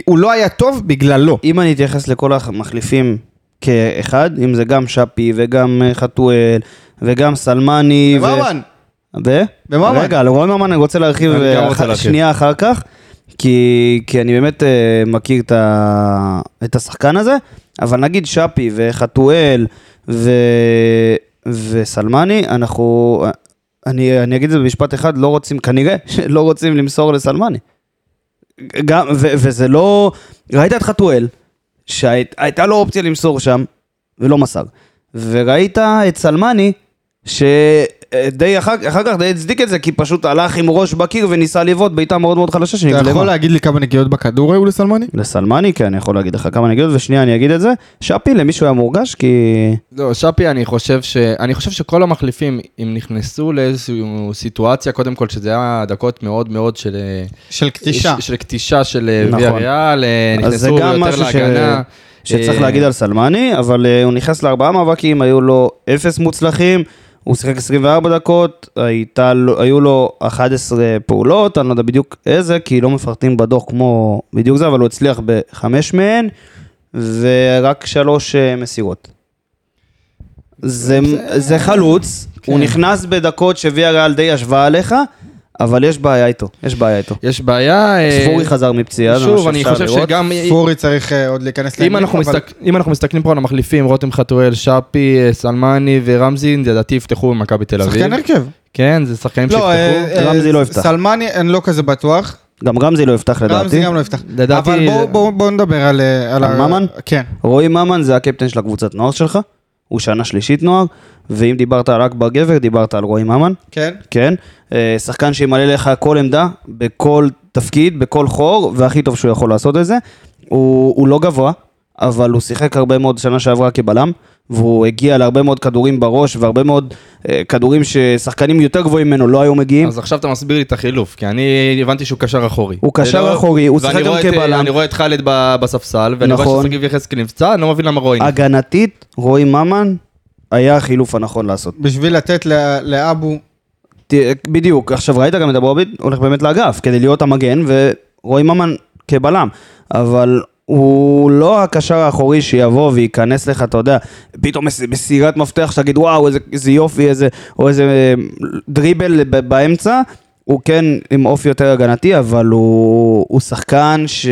הוא לא היה טוב בגללו. אם אני אתייחס לכל המחליפים כאחד, אם זה גם שפי וגם אה, חתואל וגם סלמני. ו-. רגע, על רועי ממן אני רוצה להרחיב אני אה, רוצה אח- להרחיב. שנייה אחר כך, כי, כי אני באמת אה, מכיר את, ה, את השחקן הזה, אבל נגיד שפי וחתואל ו, וסלמני, אנחנו, אני, אני אגיד את זה במשפט אחד, לא רוצים, כנראה, לא רוצים למסור לסלמני. גם, ו, וזה לא, ראית את חתואל, שהייתה לו אופציה למסור שם, ולא מסר. וראית את סלמני, שדי אחר, אחר כך די הצדיק את זה, כי פשוט הלך עם ראש בקיר וניסה לבעוט בעיטה מאוד מאוד חלשה אתה יכול. להגיד לי כמה נגיעות בכדור היו לסלמני? לסלמני, כן, אני יכול להגיד לך כמה נגיעות, ושנייה אני אגיד את זה. שפי, למישהו היה מורגש, כי... לא, שפי, אני חושב ש... אני חושב שכל המחליפים, אם נכנסו לאיזושהי סיטואציה, קודם כל, שזה היה דקות מאוד מאוד של... אה, של קטישה. של קטישה של אה, נכון. ויה ריאל, אה, אז זה נכנסו גם יותר משהו ש- להגנה. שצריך אה, להגיד על סלמני, אבל אה, הוא נכנס לארבעה מאבקים, היו לו אפס מוצלחים, הוא שיחק 24 דקות, הייתה, היו לו 11 פעולות, אני לא יודע בדיוק איזה, כי לא מפרטים בדוח כמו בדיוק זה, אבל הוא הצליח בחמש מהן, ורק שלוש אה, מסירות. זה, זה חלוץ, הוא נכנס בדקות שוויה ריאל די ישבה עליך, אבל יש בעיה איתו, יש בעיה איתו. יש בעיה... אה, ספורי חזר מפציעה, זה מה שוב, אני שאפשר חושב לראות. שגם... פורי צריך אה, עוד להיכנס אנחנו, אבל- אם אנחנו מסתכלים פה על המחליפים, רותם חתואל, שפי, אה, סלמני ורמזי, לדעתי יפתחו במכבי תל אביב. שחקן הרכב. כן, זה שחקנים לא, אה, שיפתחו. אה, רמזי לא יפתח. סלמני, אני לא כזה בטוח. גם רמזי לא יפתח לדעתי. רמזי גם לא יפתח. לדעתי- אבל בואו נדבר על... אה, על ממן? כן. רועי ממן זה הקפטן של הקבוצת נוער שלך, הוא שנה שלישית נוער, ואם דיברת על אכבר גבר, דיברת על רועי ממן, כן. כן? אה, שחקן שימלא לך כל עמדה, בכל תפקיד, בכל חור, והכי טוב שהוא יכול לעשות את זה. הוא, הוא לא גבוה, אבל הוא שיחק הרבה מאוד שנה שעברה כבלם, והוא הגיע להרבה מאוד כדורים בראש, והרבה מאוד אה, כדורים ששחקנים יותר גבוהים ממנו לא היו מגיעים. אז עכשיו אתה מסביר לי את החילוף, כי אני הבנתי שהוא קשר אחורי. הוא קשר לא- אחורי, הוא ואני שיחק גם רואה את- כבלם. אני רואה את חאלד בספסל, ואני רואה נכון. ששגיב יחזקאל נפצע, אני לא מבין למה רואים. הגנתית, רועי ממן היה החילוף הנכון לעשות. בשביל לתת ל- לאבו... ת- בדיוק, עכשיו ראית גם את אבוביד הולך באמת לאגף כדי להיות המגן ורועי ממן כבלם, אבל הוא לא הקשר האחורי שיבוא וייכנס לך, אתה יודע, פתאום מס- מסירת מפתח שתגיד וואו איזה, איזה יופי, איזה, או איזה אה, דריבל באמצע, הוא כן עם אופי יותר הגנתי, אבל הוא, הוא שחקן ש...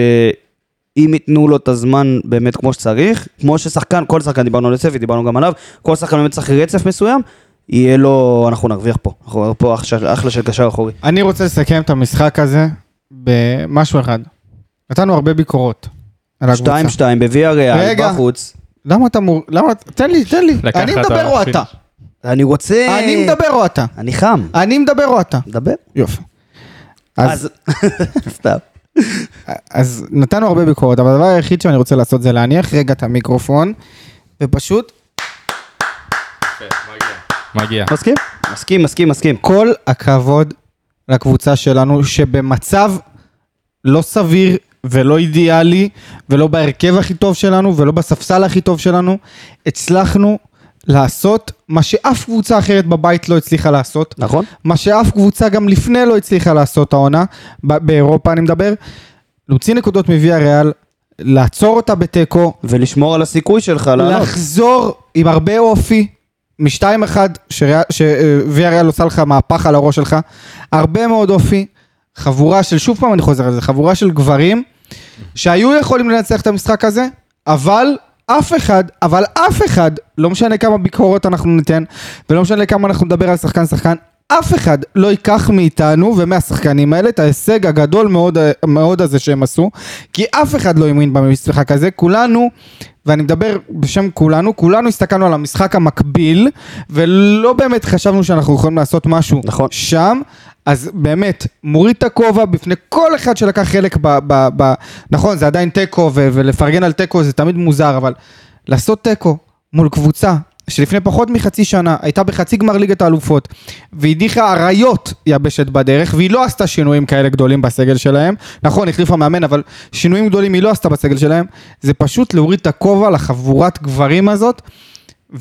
אם ייתנו לו את הזמן באמת כמו שצריך, כמו ששחקן, כל שחקן, דיברנו על יוספי, דיברנו גם עליו, כל שחקן באמת צריך רצף מסוים, יהיה לו, אנחנו נרוויח פה, אנחנו פה אחלה, אחלה של קשר אחורי. אני רוצה לסכם את המשחק הזה במשהו אחד. נתנו הרבה ביקורות על הקבוצה. 2-2 בוויה ריאל, רגע. בחוץ. למה אתה מור... למה... תן לי, תן לי. לקחת אני מדבר או. אתה? אני רוצה... אני מדבר או אתה? אני חם. אני מדבר או אתה? דבר. יופי. אז, אז... סתם. אז נתנו הרבה ביקורת, אבל הדבר היחיד שאני רוצה לעשות זה להניח רגע את המיקרופון, ופשוט מגיע. מסכים? מסכים, מסכים, מסכים. כל הכבוד לקבוצה שלנו, שבמצב לא סביר ולא אידיאלי, ולא בהרכב הכי טוב שלנו, ולא בספסל הכי טוב שלנו, הצלחנו לעשות מה שאף קבוצה אחרת בבית לא הצליחה לעשות. נכון. מה שאף קבוצה גם לפני לא הצליחה לעשות העונה, באירופה אני מדבר, להוציא נקודות מוויה ריאל, לעצור אותה בתיקו, ולשמור על הסיכוי שלך לעלות. לחזור עם הרבה אופי, משתיים אחד, שוויה ריאל עושה לך מהפך על הראש שלך, הרבה מאוד אופי, חבורה של, שוב פעם אני חוזר על זה, חבורה של גברים, שהיו יכולים לנצח את המשחק הזה, אבל אף אחד, אבל אף אחד, לא משנה כמה ביקורות אנחנו ניתן, ולא משנה כמה אנחנו נדבר על שחקן שחקן, אף אחד לא ייקח מאיתנו ומהשחקנים האלה את ההישג הגדול מאוד, מאוד הזה שהם עשו, כי אף אחד לא האמין במשחק הזה, כולנו, ואני מדבר בשם כולנו, כולנו הסתכלנו על המשחק המקביל, ולא באמת חשבנו שאנחנו יכולים לעשות משהו נכון. שם, אז באמת, מוריד את הכובע בפני כל אחד שלקח חלק ב... ב, ב נכון, זה עדיין תיקו, ולפרגן על תיקו זה תמיד מוזר, אבל לעשות תיקו מול קבוצה שלפני פחות מחצי שנה הייתה בחצי גמר ליגת האלופות והדיחה אריות יבשת בדרך והיא לא עשתה שינויים כאלה גדולים בסגל שלהם נכון החליפה מאמן אבל שינויים גדולים היא לא עשתה בסגל שלהם זה פשוט להוריד את הכובע לחבורת גברים הזאת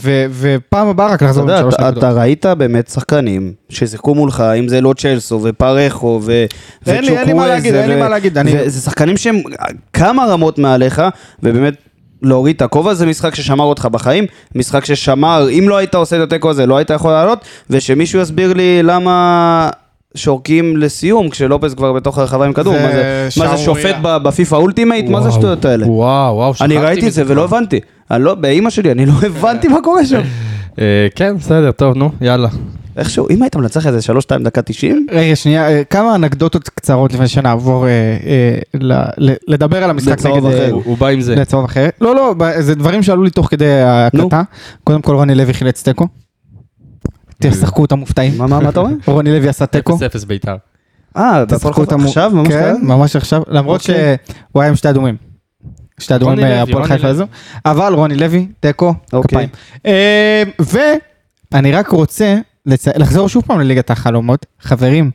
ו- ופעם הבאה רק לחזור עם שלוש נקודות. אתה ראית באמת שחקנים ששיחקו מולך, אם זה לא צ'לסו ופרחו ו- לי- אין לי מה להגיד, וצ'וקוויזה אין לי מה להגיד, וזה שחקנים שהם כמה רמות מעליך, ובאמת להוריד את הכובע זה משחק ששמר אותך בחיים, משחק ששמר, אם לא היית עושה את התיקו הזה, לא היית יכול לעלות, ושמישהו יסביר לי למה... שורקים לסיום כשלופס כבר בתוך הרחבה עם כדור, מה זה, מה זה. שופט בפיפא אולטימייט? מה זה השטויות האלה? וואו, וואו, אני שכחתי ראיתי את זה ולא. הבנתי. אני לא, באימא שלי, אני לא הבנתי מה קורה שם. אה, כן, בסדר, טוב, נו, יאללה. איכשהו, אם היית מנצח איזה 3-2 דקה 90, רגע שנייה, אה, כמה אנקדוטות קצרות לפני שנעבור אה, אה, ל- ל- לדבר על המשחק לצהוב נגד... אה, אחר. הוא הוא בא עם זה. לצהוב אחר. לא, לא, זה דברים שעלו לי תוך כדי ההקלטה. קודם כל רוני לוי חילץ תיקו. תשחקו אותם מופתעים. מה, מה, מה אתה אומר? רוני לוי עשה תיקו. 0-0 בית"ר. אה, תשחקו אותם עכשיו? ממש כן? ממש עכשיו. למרות אוקיי. שהוא היה עם שתי אדומים. שתי אדומים מהפועל רוני חיפה. הזו. אבל רוני לוי, תיקו, אוקיי. כפיים. אה, ואני רק רוצה לצ- לחזור שוב פעם לליגת החלומות. חברים,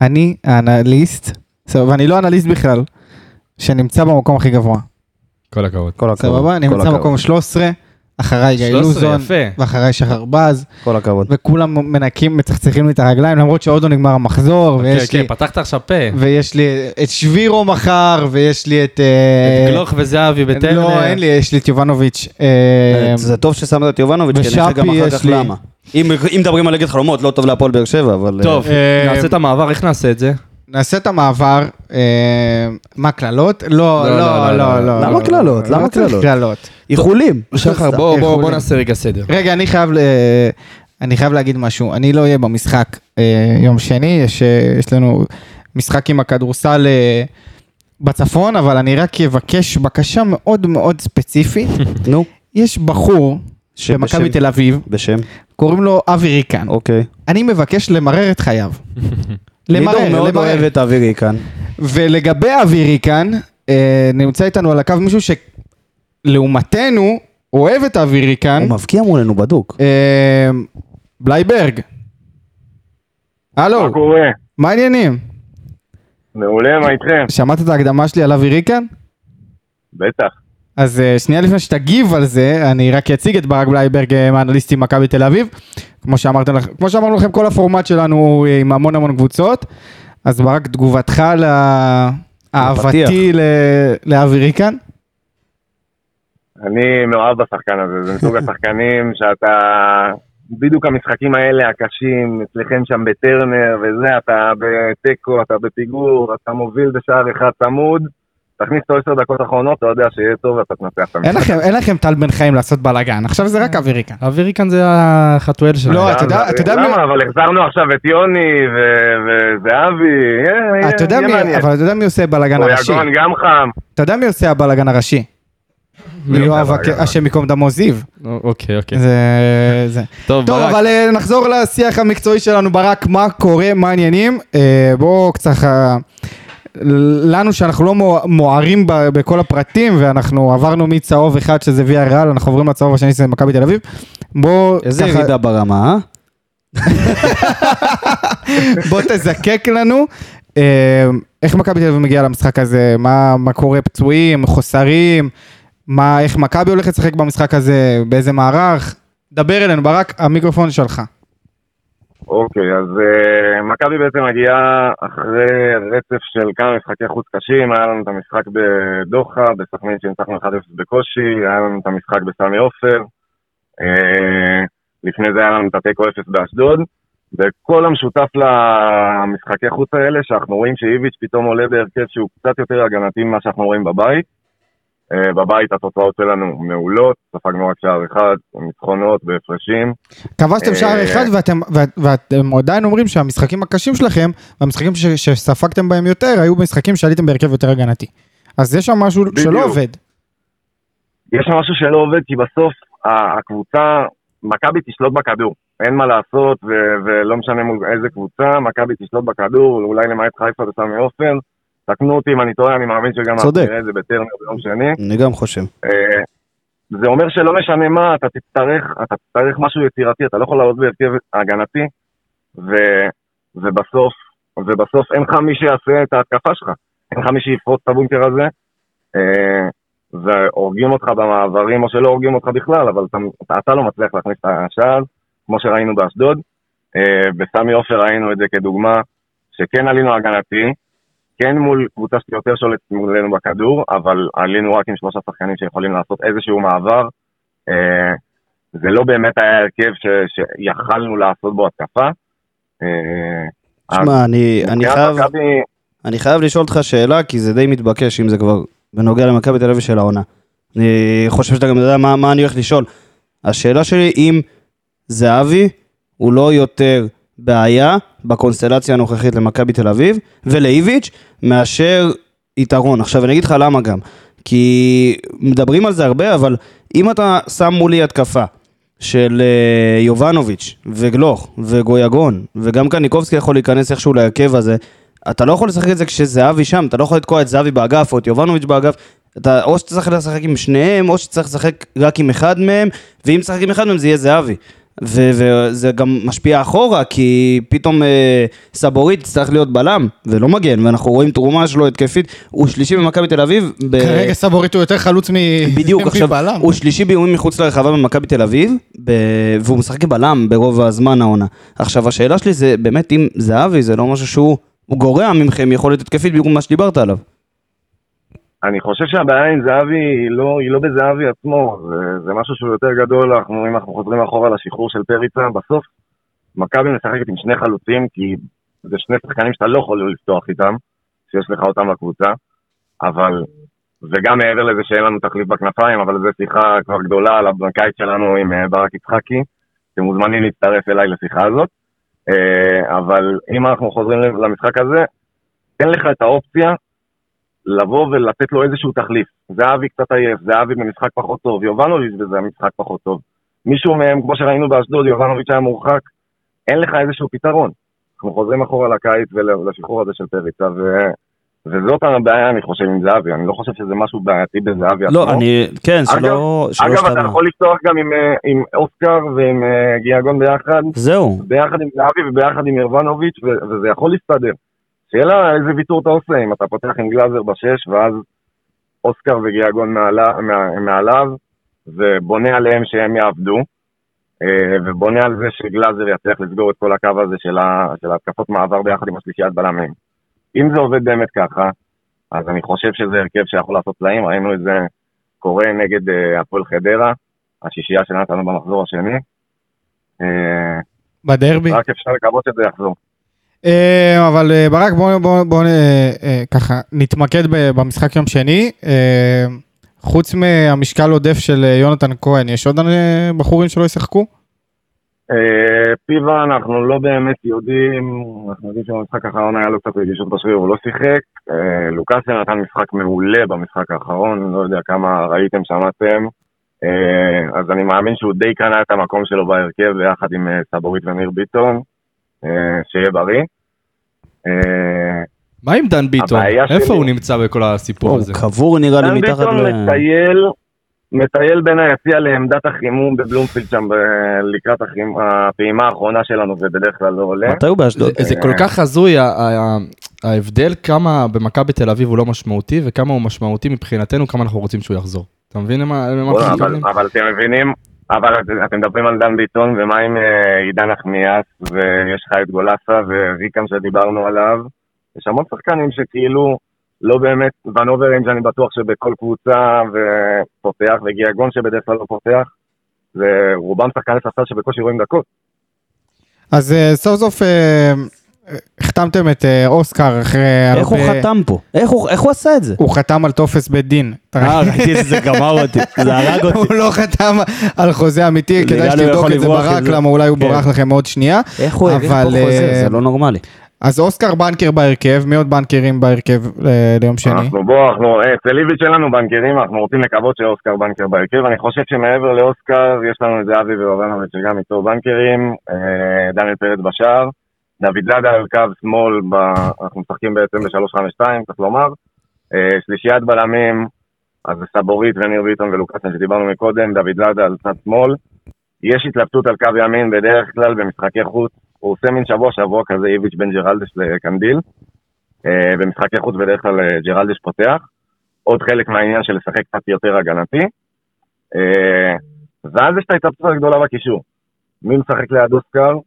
אני האנליסט, סבבה, ואני לא אנליסט בכלל, שנמצא במקום הכי גבוה. כל הכבוד. כל הכבוד. סבבה? אני נמצא. במקום 13, אחריי גיא 13, לוזון. ואחריי שחר בז, כל הכבוד. וכולם מנקים, מצחצחים לי את הרגליים, למרות שעוד לא נגמר המחזור, כן, ויש כן, לי... פתחת עכשיו פה. ויש לי את שבירו מחר, ויש לי את... אה, את גלוך וזהבי בטרנר. לא, אין לי, יש לי את יובנוביץ'. אה, זה טוב ששמת את יובנוביץ', כי אני גם אחר כך. למה. אם אם מדברים על ליגת חלומות, לא טוב להפועל באר שבע, אבל... טוב, אה, נעשה את המעבר, איך נעשה את זה? נעשה את המעבר. אה, מה, קללות? לא, לא, לא, לא, לא, לא. לא. למה קללות? למה קללות? איחולים. שחר, בוא- בוא איחולים. בוא נעשה רגע סדר. רגע, אני חייב, ל... אני חייב להגיד משהו. אני לא אהיה במשחק אה, יום שני, יש, אה, יש לנו משחק עם הכדורסל אה, בצפון, אבל אני רק אבקש בקשה מאוד מאוד ספציפית. נו, יש בחור במכבי תל אביב, בשם, קוראים לו אבי ריקן. אוקיי. אני מבקש למרר את חייו. למרר, לידור מאוד למרר. אוהב את אבירי כאן. ולגבי אבי ריקן, אה, נמצא איתנו על הקו מישהו שלעומתנו אוהב את אבי ריקן. הוא מבקיע מולנו בדוק. אה, בלייברג. הלו, מה קורה? מה העניינים? מעולה, מה איתכם? שמעת את ההקדמה שלי על אבי ריקן? בטח. אז אה, שנייה לפני שתגיב על זה, אני רק אציג את ברק בלייברג אה, מאנליסטים מכבי תל אביב. כמו, שאמרתם לכם, כמו שאמרנו לכם, כל הפורמט שלנו הוא אה, עם המון המון קבוצות. אז ברק, תגובתך לאהבתי ל- לאבי ריקן? אני מאוהב בשחקן הזה, זה מסוג השחקנים שאתה... בדיוק המשחקים האלה הקשים, אצלכם שם בטרנר וזה, אתה בתיקו, אתה בפיגור, אתה מוביל בשער אחד צמוד, תכניס אותו עשר דקות אחרונות, אתה יודע שיהיה טוב ואתה תנצח את אין המשחק. אין לכם טל בן חיים לעשות בלאגן, עכשיו זה רק אבי ריקן. אווירי כאן זה החתואל שלנו. לא, אתה יודע- אתה יודע מי- למה? אבל החזרנו עכשיו את יוני ו- וזהבי, יהיה- מי, מעניין. אבל אתה יודע מי עושה בלאגן הראשי? יגון גם חם. אתה יודע מי עושה הבלאגן הראשי? יואב, השם ייקום דמו זיו. אוקיי, אוקיי. זה... זה. טוב, טוב. אבל אה, נחזור לשיח המקצועי שלנו, ברק, מה קורה, מה העניינים? אה, בואו קצת... לנו שאנחנו לא מוארים בכל הפרטים ואנחנו עברנו מצהוב אחד שזה ויה ריאל, אנחנו עוברים לצהוב השני שזה מכבי תל אביב. בואו... איזה ככה- ירידה ברמה, אה? בוא תזקק לנו. אה, איך מכבי תל אביב מגיעה למשחק הזה? מה, מה קורה פצועים, חוסרים? מה, איך מכבי הולכת לשחק במשחק הזה? באיזה מערך? דבר אלינו, ברק, המיקרופון שלך. אוקיי, אז uh, מכבי בעצם מגיעה אחרי רצף של כמה משחקי חוץ קשים, היה לנו את המשחק בדוחה, בסכנין שניצחנו 1-0 בקושי, היה לנו את המשחק בסמי עופר, uh, לפני זה היה לנו את התיקו 0 באשדוד, וכל המשותף למשחקי חוץ האלה, שאנחנו רואים שאיביץ' פתאום עולה בהרכב שהוא קצת יותר הגנתי ממה שאנחנו רואים בבית. Uh, בבית התוצאות שלנו מעולות, ספגנו רק שער אחד, ניצחונות והפרשים. כבשתם שער אה, אחד ואתם, ואת- ואתם עדיין אומרים שהמשחקים הקשים שלכם, והמשחקים ש- שספגתם בהם יותר, היו משחקים שעליתם בהרכב יותר הגנתי. אז יש שם משהו בדיוק. שלא עובד. יש שם משהו שלא עובד, כי בסוף הקבוצה, מכבי תשלוט בכדור. אין מה לעשות, ו- ולא משנה מול איזה קבוצה, מכבי תשלוט בכדור, אולי למעט חיפה וסמי עופר. תקנו אותי אם אני טועה, אני מאמין שגם אנחנו צודק. נראה את זה בטרנר ביום שני. אני גם חושב. אה, זה אומר שלא משנה מה, אתה תצטרך, אתה תצטרך משהו יצירתי, אתה לא יכול לעלות בהרכב הגנתי, ו, ובסוף, ובסוף אין לך מי שיעשה את ההתקפה שלך, אין לך מי שיפרוץ את הבונקר הזה, אה, והורגים אותך במעברים, או שלא הורגים אותך בכלל, אבל אתה, אתה, אתה לא מצליח להכניס את השער, כמו שראינו באשדוד. אה, בסמי עופר ראינו את זה כדוגמה, שכן עלינו הגנתי, כן מול קבוצה שיותר שולטת מולנו בכדור, אבל עלינו רק עם שלושה שחקנים שיכולים לעשות איזשהו מעבר. אה, זה לא באמת היה הרכב ש- שיכלנו לעשות בו התקפה. אה, שמע, אני אני חייב... מכבי, אני חייב לשאול אותך שאלה, כי זה די מתבקש אם זה כבר בנוגע למכבי תל אביב של העונה. אני חושב שאתה גם יודע מה, מה אני הולך לשאול. השאלה שלי, אם זהבי הוא לא יותר בעיה בקונסטלציה הנוכחית למכבי תל אביב ולאיביץ' מאשר יתרון. עכשיו אני אגיד לך למה גם. כי מדברים על זה הרבה, אבל אם אתה שם מולי התקפה של אה, יובנוביץ' וגלוך וגויגון, וגם קניקובסקי יכול להיכנס איכשהו להרכב הזה, אתה לא יכול לשחק את זה כשזהבי שם, אתה לא יכול לתקוע את זהבי באגף או את יובנוביץ' באגף, אתה או שצריך לשחק עם שניהם, או שצריך לשחק רק עם אחד מהם, ואם תשחק עם אחד מהם זה יהיה זהבי. וזה גם משפיע אחורה, כי פתאום אה, סבורית יצטרך להיות בלם, ולא מגן, ואנחנו רואים תרומה שלו התקפית, הוא שלישי במכבי תל אביב. ב- כרגע סבורית הוא יותר חלוץ מ... בדיוק, עכשיו, מבלם. הוא שלישי באיומים מחוץ לרחבה במכבי תל אביב, ב... והוא משחק בלם ברוב הזמן העונה. עכשיו, השאלה שלי זה באמת אם זהבי זה לא משהו שהוא הוא גורע מכם יכולת התקפית בגלל מה שדיברת עליו. אני חושב שהבעיה עם זהבי היא לא, היא לא בזהבי עצמו, זה, זה משהו שהוא יותר גדול, אנחנו, אם אנחנו חוזרים אחורה לשחרור של פריצה, בסוף מכבי משחקת עם שני חלוצים, כי זה שני שחקנים שאתה לא יכול לפתוח איתם, שיש לך אותם לקבוצה, אבל, וגם מעבר לזה שאין לנו תחליף בכנפיים, אבל זו שיחה כבר גדולה על הבנקאית שלנו עם אה, ברק יצחקי, אתם מוזמנים להצטרף אליי לשיחה הזאת, אה, אבל אם אנחנו חוזרים למשחק הזה, תן לך את האופציה לבוא ולתת לו איזשהו תחליף. זהבי קצת עייף, זהבי במשחק פחות טוב, יובנוביץ' בזה משחק פחות טוב. מישהו מהם, כמו שראינו באשדוד, יובנוביץ' היה מורחק, אין לך איזשהו פתרון. אנחנו חוזרים אחורה לקיץ ולשחרור הזה של פריצה, ו... וזאת הבעיה, אני חושב, עם זהבי. אני לא חושב שזה משהו בעייתי בזהבי עצמו. לא, אני, כן, שלא, שלא אגב, אתה. יכול לפתוח גם עם, אה, עם אוסקר ועם אה, גיאגון ביחד, זהו, ביחד עם זהבי וביחד עם ירבנוביץ', וזה יכול להסתדר. שאלה איזה ויתור אתה עושה, אם אתה פותח עם גלאזר בשש, ואז אוסקר וגיאגון מעלה, מעליו, ובונה עליהם שהם יעבדו, אה, ובונה על זה שגלאזר יצליח לסגור את כל הקו הזה של, ה, של התקפות מעבר ביחד עם השלישיית בלמים. אם זה עובד באמת ככה, אז אני חושב שזה הרכב שיכול לעשות פלאים, ראינו את זה קורה נגד אה, הפועל חדרה, השישייה שנתנו במחזור השני. אה, בדרבי. רק אפשר לקוות שזה יחזור. אה, אבל אה, ברק, בוא, בוא, בוא אה, ככה נתמקד במשחק יום שני. חוץ מהמשקל עודף של יונתן כהן, יש עוד בחורים שלא ישחקו? פיבה אנחנו לא באמת יודעים, אנחנו יודעים שבמשחק האחרון היה לו קצת רגישות בשריר, הוא לא שיחק. לוקאסן נתן משחק מעולה במשחק האחרון, לא יודע כמה ראיתם, שמעתם. אז אני מאמין שהוא די קנה את המקום שלו בהרכב ביחד עם סבורית וניר ביטון, שיהיה בריא. אה, מה עם דן ביטון? איפה שלי- הוא נמצא בכל הסיפור הוא הזה? קבור נראה לי דן מתחת ביטון ל... מטייל, מטייל בין היציע לעמדת החימום בבלומפילד שם ב- לקראת החימ- הפעימה האחרונה שלנו, ובדרך כלל לא עולה. מתי הוא באשדוד? זה, זה כל כך הזוי, ההבדל כמה במכבי תל אביב הוא לא משמעותי, וכמה הוא משמעותי מבחינתנו, כמה אנחנו רוצים שהוא יחזור. אתה מבין למה אנחנו אבל, מתכוונים? אבל אתם מבינים, אבל את- אתם מדברים על דן ביטון, ומה עם אה, עידן נחמיאס, ויש לך את גולסה וריקם שדיברנו עליו. יש המון שחקנים שכאילו לא באמת, ונוברים שאני בטוח שבכל קבוצה ופותח, וגיאגון שבדרך כלל לא פותח, ורובם שחקני ספסל שבקושי רואים דקות. אז אה, סוף סוף אה, החתמתם את אה, אוסקר אחרי איך הוא הרבה- חתם פה? איך הוא איך הוא עשה את זה? הוא חתם על טופס בית דין. אה, ראית? ראיתי את זה, גמר אותי, זה הרג אותי. הוא לא חתם על חוזה אמיתי, כדאי שתבדוק את זה ברק, זה. למה אולי הוא כן. בורח לכם עוד שנייה. איך הוא העביר פה אבל, חוזה? אה, זה לא נורמלי. אז אוסקר בנקר בהרכב, מי עוד בנקרים בהרכב אה, ליום שני? אנחנו בוא, אנחנו, אצל איביץ' אין לנו בנקרים, אנחנו רוצים לקוות שאוסקר בנקר בהרכב. אני חושב שמעבר לאוסקר, יש לנו את זהבי ואורנוביץ' שגם איתו בנקרים, אה, דניאל פרץ בשער, דוד זאדה על קו שמאל, ב, אנחנו משחקים בעצם ב-352, צריך לומר. אה, שלישיית בלמים, אז זה סבורית וניר ביטון ולוקאסן שדיברנו מקודם, דוד זאדה על צד שמאל. יש התלבטות על קו ימין בדרך כלל במשחקי חוץ, הוא עושה מין שבוע שבוע כזה איביץ' בן ג'רלדש לקנדיל. אה, במשחקי חוץ בדרך כלל אה, ג'רלדש פותח. עוד חלק מהעניין של לשחק קצת יותר הגנתי. ואז יש את ההתלבטות הגדולה בקישור. מי משחק ליד אוסקר?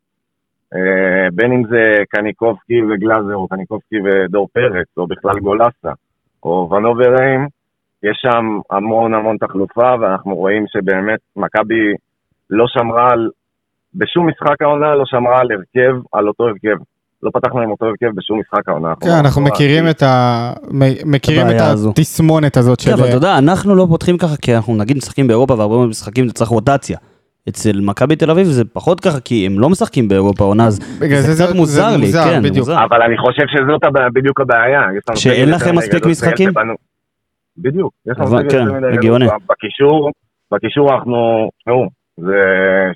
אה, בין אם זה קניקובסקי וגלאזר, או קניקובסקי ודור פרץ, או בכלל גולסה, או ונוברהיים, יש שם המון המון תחלופה, ואנחנו רואים שבאמת מכבי לא שמרה על, בשום משחק העונה לא שמרה על הרכב, על אותו הרכב. לא פתחנו עם אותו הרכב בשום משחק העונה. כן, אנחנו מכירים את ה... מכירים את. התסמונת הזאת של... כן, אבל אתה יודע, אנחנו לא פותחים ככה, כי אנחנו נגיד משחקים באירופה והרבה מאוד משחקים אתה צריך רוטציה. אצל מכבי תל אביב זה פחות ככה, כי הם לא משחקים באירופה עונה, אז זה זה זה- קצת מוזר זה לי, מוזר, כן, בדיוק. מוזר. אבל אני חושב שזאת הבע- בדיוק הבעיה. שאין לכם מספיק משחקים? שבנו- בדיוק, יש לנו אבל כן. הגיוני. בקישור, בקישור אנחנו, תראו, זה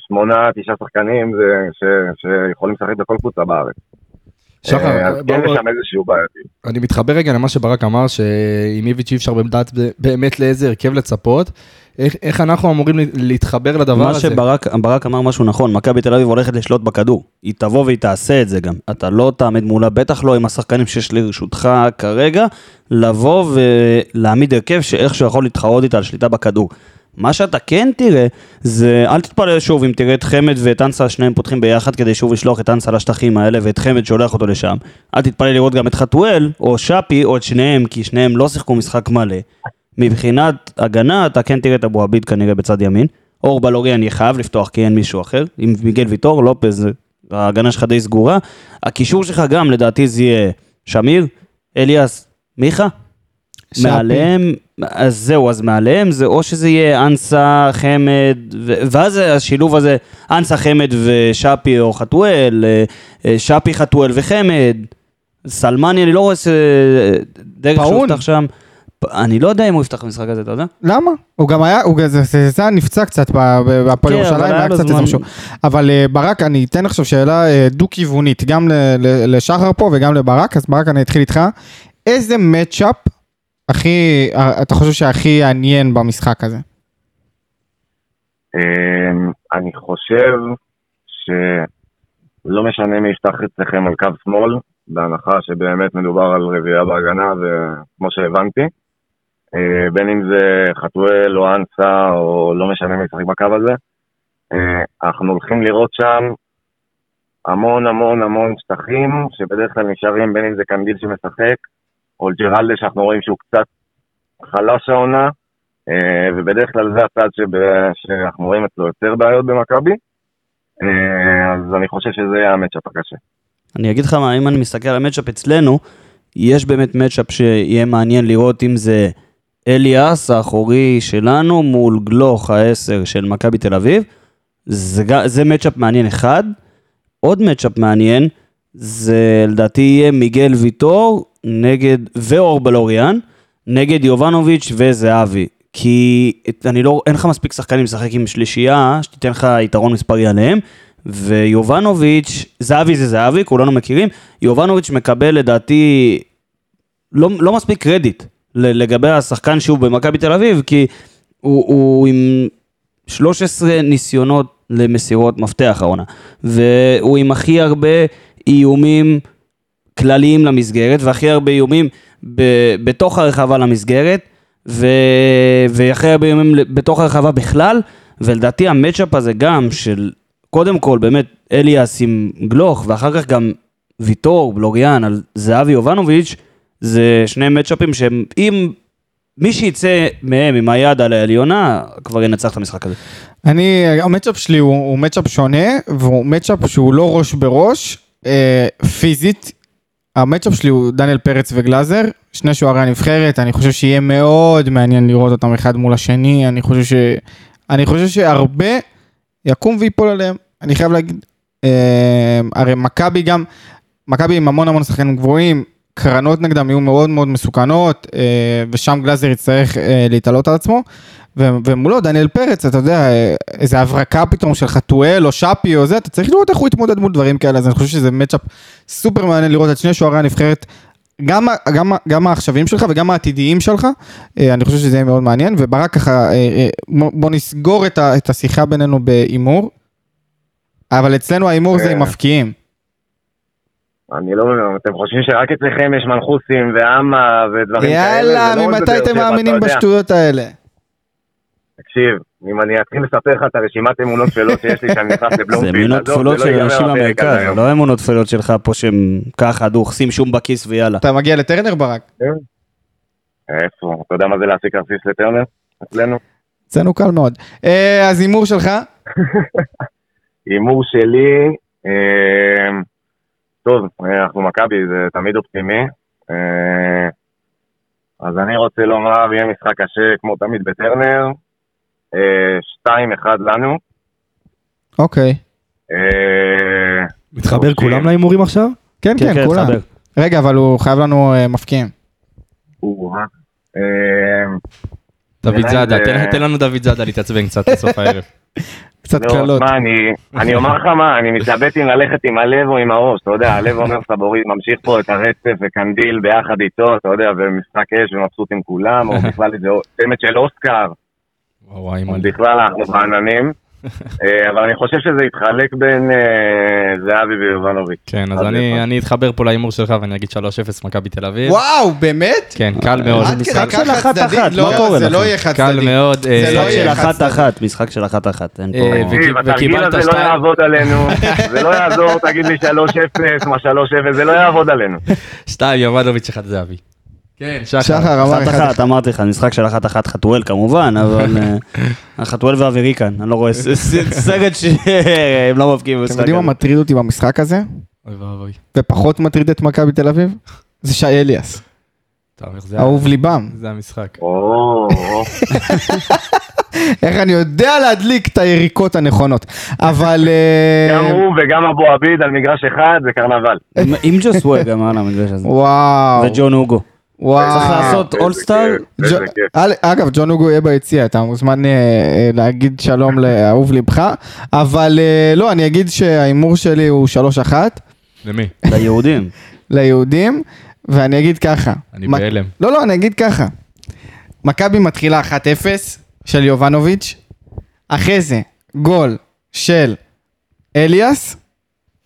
שמונה, תשעה שחקנים זה- ש- שיכולים לשחק בכל קבוצה בארץ. שחר, אה, כן. אני מתחבר רגע למה שברק אמר, שעם איביץ' אי אפשר לדעת באמת לאיזה הרכב לצפות. איך, איך אנחנו אמורים להתחבר לדבר מה הזה? שברק ברק אמר משהו נכון, מכבי תל אביב הולכת לשלוט בכדור. היא תבוא והיא תעשה את זה גם. אתה לא תעמד מולה, בטח לא עם השחקנים שיש לרשותך כרגע, לבוא ולהעמיד הרכב שאיכשהו יכול להתחרות איתה על שליטה בכדור. מה שאתה כן תראה, זה אל תתפלא שוב אם תראה את חמד ואת אנסה, שניהם פותחים ביחד כדי שוב לשלוח את אנסה לשטחים האלה ואת חמד שולח אותו לשם. אל תתפלא לראות גם את חתואל או שפי או את שניהם, כי שניהם לא שיחקו משחק מלא. מבחינת הגנה, אתה כן תראה את אבו עביד כנראה בצד ימין. אור בלוריאן יהיה חייב לפתוח כי אין מישהו אחר. עם מיגל ויטור, לופז, ההגנה שלך די סגורה. הקישור שלך גם, לדעתי זה יהיה שמיר, אליאס, מיכה. שפי. מעליהם, אז זהו, אז מעליהם זה או שזה יהיה אנסה, חמד, ו- ואז השילוב הזה, אנסה, חמד ושפי או חתואל, אה, אה, שפי, חתואל וחמד, סלמני, אני לא רואה ש... דרך שהוא פאון. יפתח שם. אני לא יודע אם הוא יפתח במשחק הזה, אתה יודע? למה? הוא גם היה, הוא זה- נפצע קצת ב- ב- בהפועל כן, ירושלים, היה קצת איזה. משהו. אבל אה, ברק, אני אתן עכשיו שאלה אה, דו-כיוונית, גם לשחר פה וגם לברק, אז ברק, אני אתחיל איתך. איזה מצ'אפ הכי, אה, אתה חושב שהכי יעניין במשחק הזה? אמ, אני חושב שלא משנה מי יפתח אצלכם על קו שמאל, בהנחה שבאמת מדובר על רביעייה בהגנה, וכמו שהבנתי, בין אם זה חתואל או אנסה, או לא משנה מי ישחק בקו הזה, אה, אנחנו הולכים לראות שם המון המון המון שטחים, שבדרך כלל נשארים בין אם זה קנדיל שמשחק, או ג'רלדה שאנחנו רואים שהוא קצת חלש העונה, אה, ובדרך כלל זה הצד שאנחנו רואים אצלו יותר בעיות במכבי, אה, אז אני חושב שזה יהיה המצ'אפ הקשה. אני אגיד לך מה, אם אני מסתכל על המצ'אפ אצלנו, יש באמת מצ'אפ שיהיה מעניין לראות אם זה אליאס האחורי שלנו מול גלוך העשר של מכבי תל אביב. זה, זה מצ'אפ מעניין אחד. עוד מצ'אפ מעניין, זה לדעתי יהיה מיגל ויטור נגד, ואור בלוריאן, נגד יובנוביץ' וזהבי. כי את, אני לא, אין לך מספיק שחקנים לשחק עם שלישייה, שתיתן לך יתרון מספרי עליהם. ויובנוביץ', זהבי זה זהבי, כולנו מכירים, יובנוביץ' מקבל לדעתי לא, לא מספיק קרדיט לגבי השחקן שהוא במכבי תל אביב, כי הוא, הוא עם 13 ניסיונות למסירות מפתח העונה, והוא עם הכי הרבה איומים כלליים למסגרת, והכי הרבה איומים ב, בתוך הרחבה למסגרת, ו, והכי הרבה איומים בתוך הרחבה בכלל, ולדעתי המצ'אפ הזה גם של, קודם כל באמת אליאס עם גלוך, ואחר כך גם ויטור, בלוריאן, על זהבי יובנוביץ', זה שני מצ'אפים שהם, אם מי שיצא מהם עם היד על העליונה, כבר ינצח את המשחק הזה. אני, המצ'אפ שלי הוא, הוא מצ'אפ שונה, והוא מצ'אפ שהוא לא ראש בראש, אה, פיזית. המצ'אפ שלי הוא דניאל פרץ וגלאזר, שני שוערי הנבחרת, אני חושב שיהיה מאוד מעניין לראות אותם אחד מול השני, אני חושב ש... אני חושב שהרבה יקום ויפול עליהם, אני חייב להגיד, אה, הרי מכבי גם, מכבי עם המון המון שחקנים גבוהים, קרנות נגדם יהיו מאוד מאוד מסוכנות, אה, ושם גלאזר יצטרך אה, להתעלות על עצמו, ומולו דניאל פרץ, אתה יודע, אה, איזה הברקה פתאום של חתואל או שפי או זה, אתה צריך לראות איך הוא יתמודד מול דברים כאלה, אז אני חושב שזה מצ'אפ סופר מעניין לראות את שני שוערי הנבחרת, גם, גם, גם העכשוויים שלך וגם העתידיים שלך, אני חושב שזה יהיה מאוד מעניין, וברק ככה, בוא נסגור את השיחה בינינו בהימור, אבל אצלנו ההימור זה עם מפקיעים. אני לא מבין, אתם חושבים שרק אצלכם יש מנחוסים ואמה ודברים כאלה? יאללה, לא ממתי אתם מאמינים. בשטויות האלה? תקשיב, אם אני אתחיל לספר לך את הרשימת אמונות שלו שיש לי שאני נכנס זה לבלומפילד, אמונות זה לא של ייגמר אנשים במרכז. לא אמונות תפלות שלך פה שהם ככה דוחסים שום בכיס ויאללה. אתה מגיע לטרנר ברק? איפה? אתה יודע מה זה להשיג כרטיס לטרנר? אצלנו? אצלנו קל מאוד. אה, אז הימור שלך? הימור שלי, אה, טוב, אה, אנחנו מכבי, זה תמיד אופטימי. אה, אז אני רוצה לומר, יהיה משחק קשה כמו תמיד בטרנר. אה, 2-1 לנו. אוקיי. אה, מתחבר. כולם להימורים עכשיו? כן, כן, כולם. תחבר. רגע, אבל הוא חייב לנו אה, מפקיעים. אה, דוד זאדה, תן- תן לנו דוד זאדה להתעצבן קצת בסוף הערב. קצת לא, קלות. מה, אני, אני אומר לך מה, אני מתלבט אם ללכת עם הלב או עם הראש, אתה יודע, הלב אומר סבורית, ממשיך פה את הרצף וקנדיל ביחד איתו, אתה יודע, ומשחק אש ומבסוט עם כולם, או בכלל איזה צמד של אוסקר, וואי, אימא'לה. בכלל אנחנו בעננים, אבל אני חושב שזה יתחלק בין אה, זהבי ויובנוביץ'. כן, אז אני אתחבר פה להימור שלך ואני אגיד 3-0 מכבי תל אביב. וואו, באמת? כן, קל מאוד. כדי משחק של אחת חד-צדדי? אחת, לא, מה קורה זה לכם? לא יהיה חד קל צדדי. מאוד. זה אה, לא משחק יהיה של חד אחת צדדי. אחת, משחק של אחת אחת, אין פה... אה, התרגיל הזה לא. יעבוד עלינו, זה לא יעזור, תגיד לי 3-0, מה 3-0, זה לא יעבוד עלינו. שתיים, יובנוביץ' אחד זהבי. כן, שחר. שחר אמר אחת אחד. אחת, אמרתי לך, משחק של אחת אחת חתואל כמובן, אבל אה, חתואל ואווירי כאן, אני לא רואה סרט שהם לא מבקיעים אתם במשחק יודעים מה הזה. מטריד אותי במשחק הזה? אוי ואבוי. ופחות מטריד את מכבי תל אביב? זה שי אליאס. אהוב ליבם. זה המשחק. איך אני יודע להדליק את היריקות הנכונות. אבל... אה, גם הוא וגם אבו עביד על מגרש אחד, זה קרנבל. עם- עם ג'וסווה גם על המגרש הזה. וואו. וג'ון אוגו. וואו. צריך לעשות איזה אולסטאר. אגב, ג'ון אוגו יהיה ביציע, אתה מוזמן אה, אה, להגיד שלום לאהוב לבך, אבל אה, לא, אני אגיד שההימור שלי הוא 3-1 למי? ליהודים. ליהודים, ואני אגיד ככה. אני בהלם. לא, לא, אני אגיד ככה. מכבי מתחילה 1-0 של יובנוביץ', אחרי זה גול של אליאס,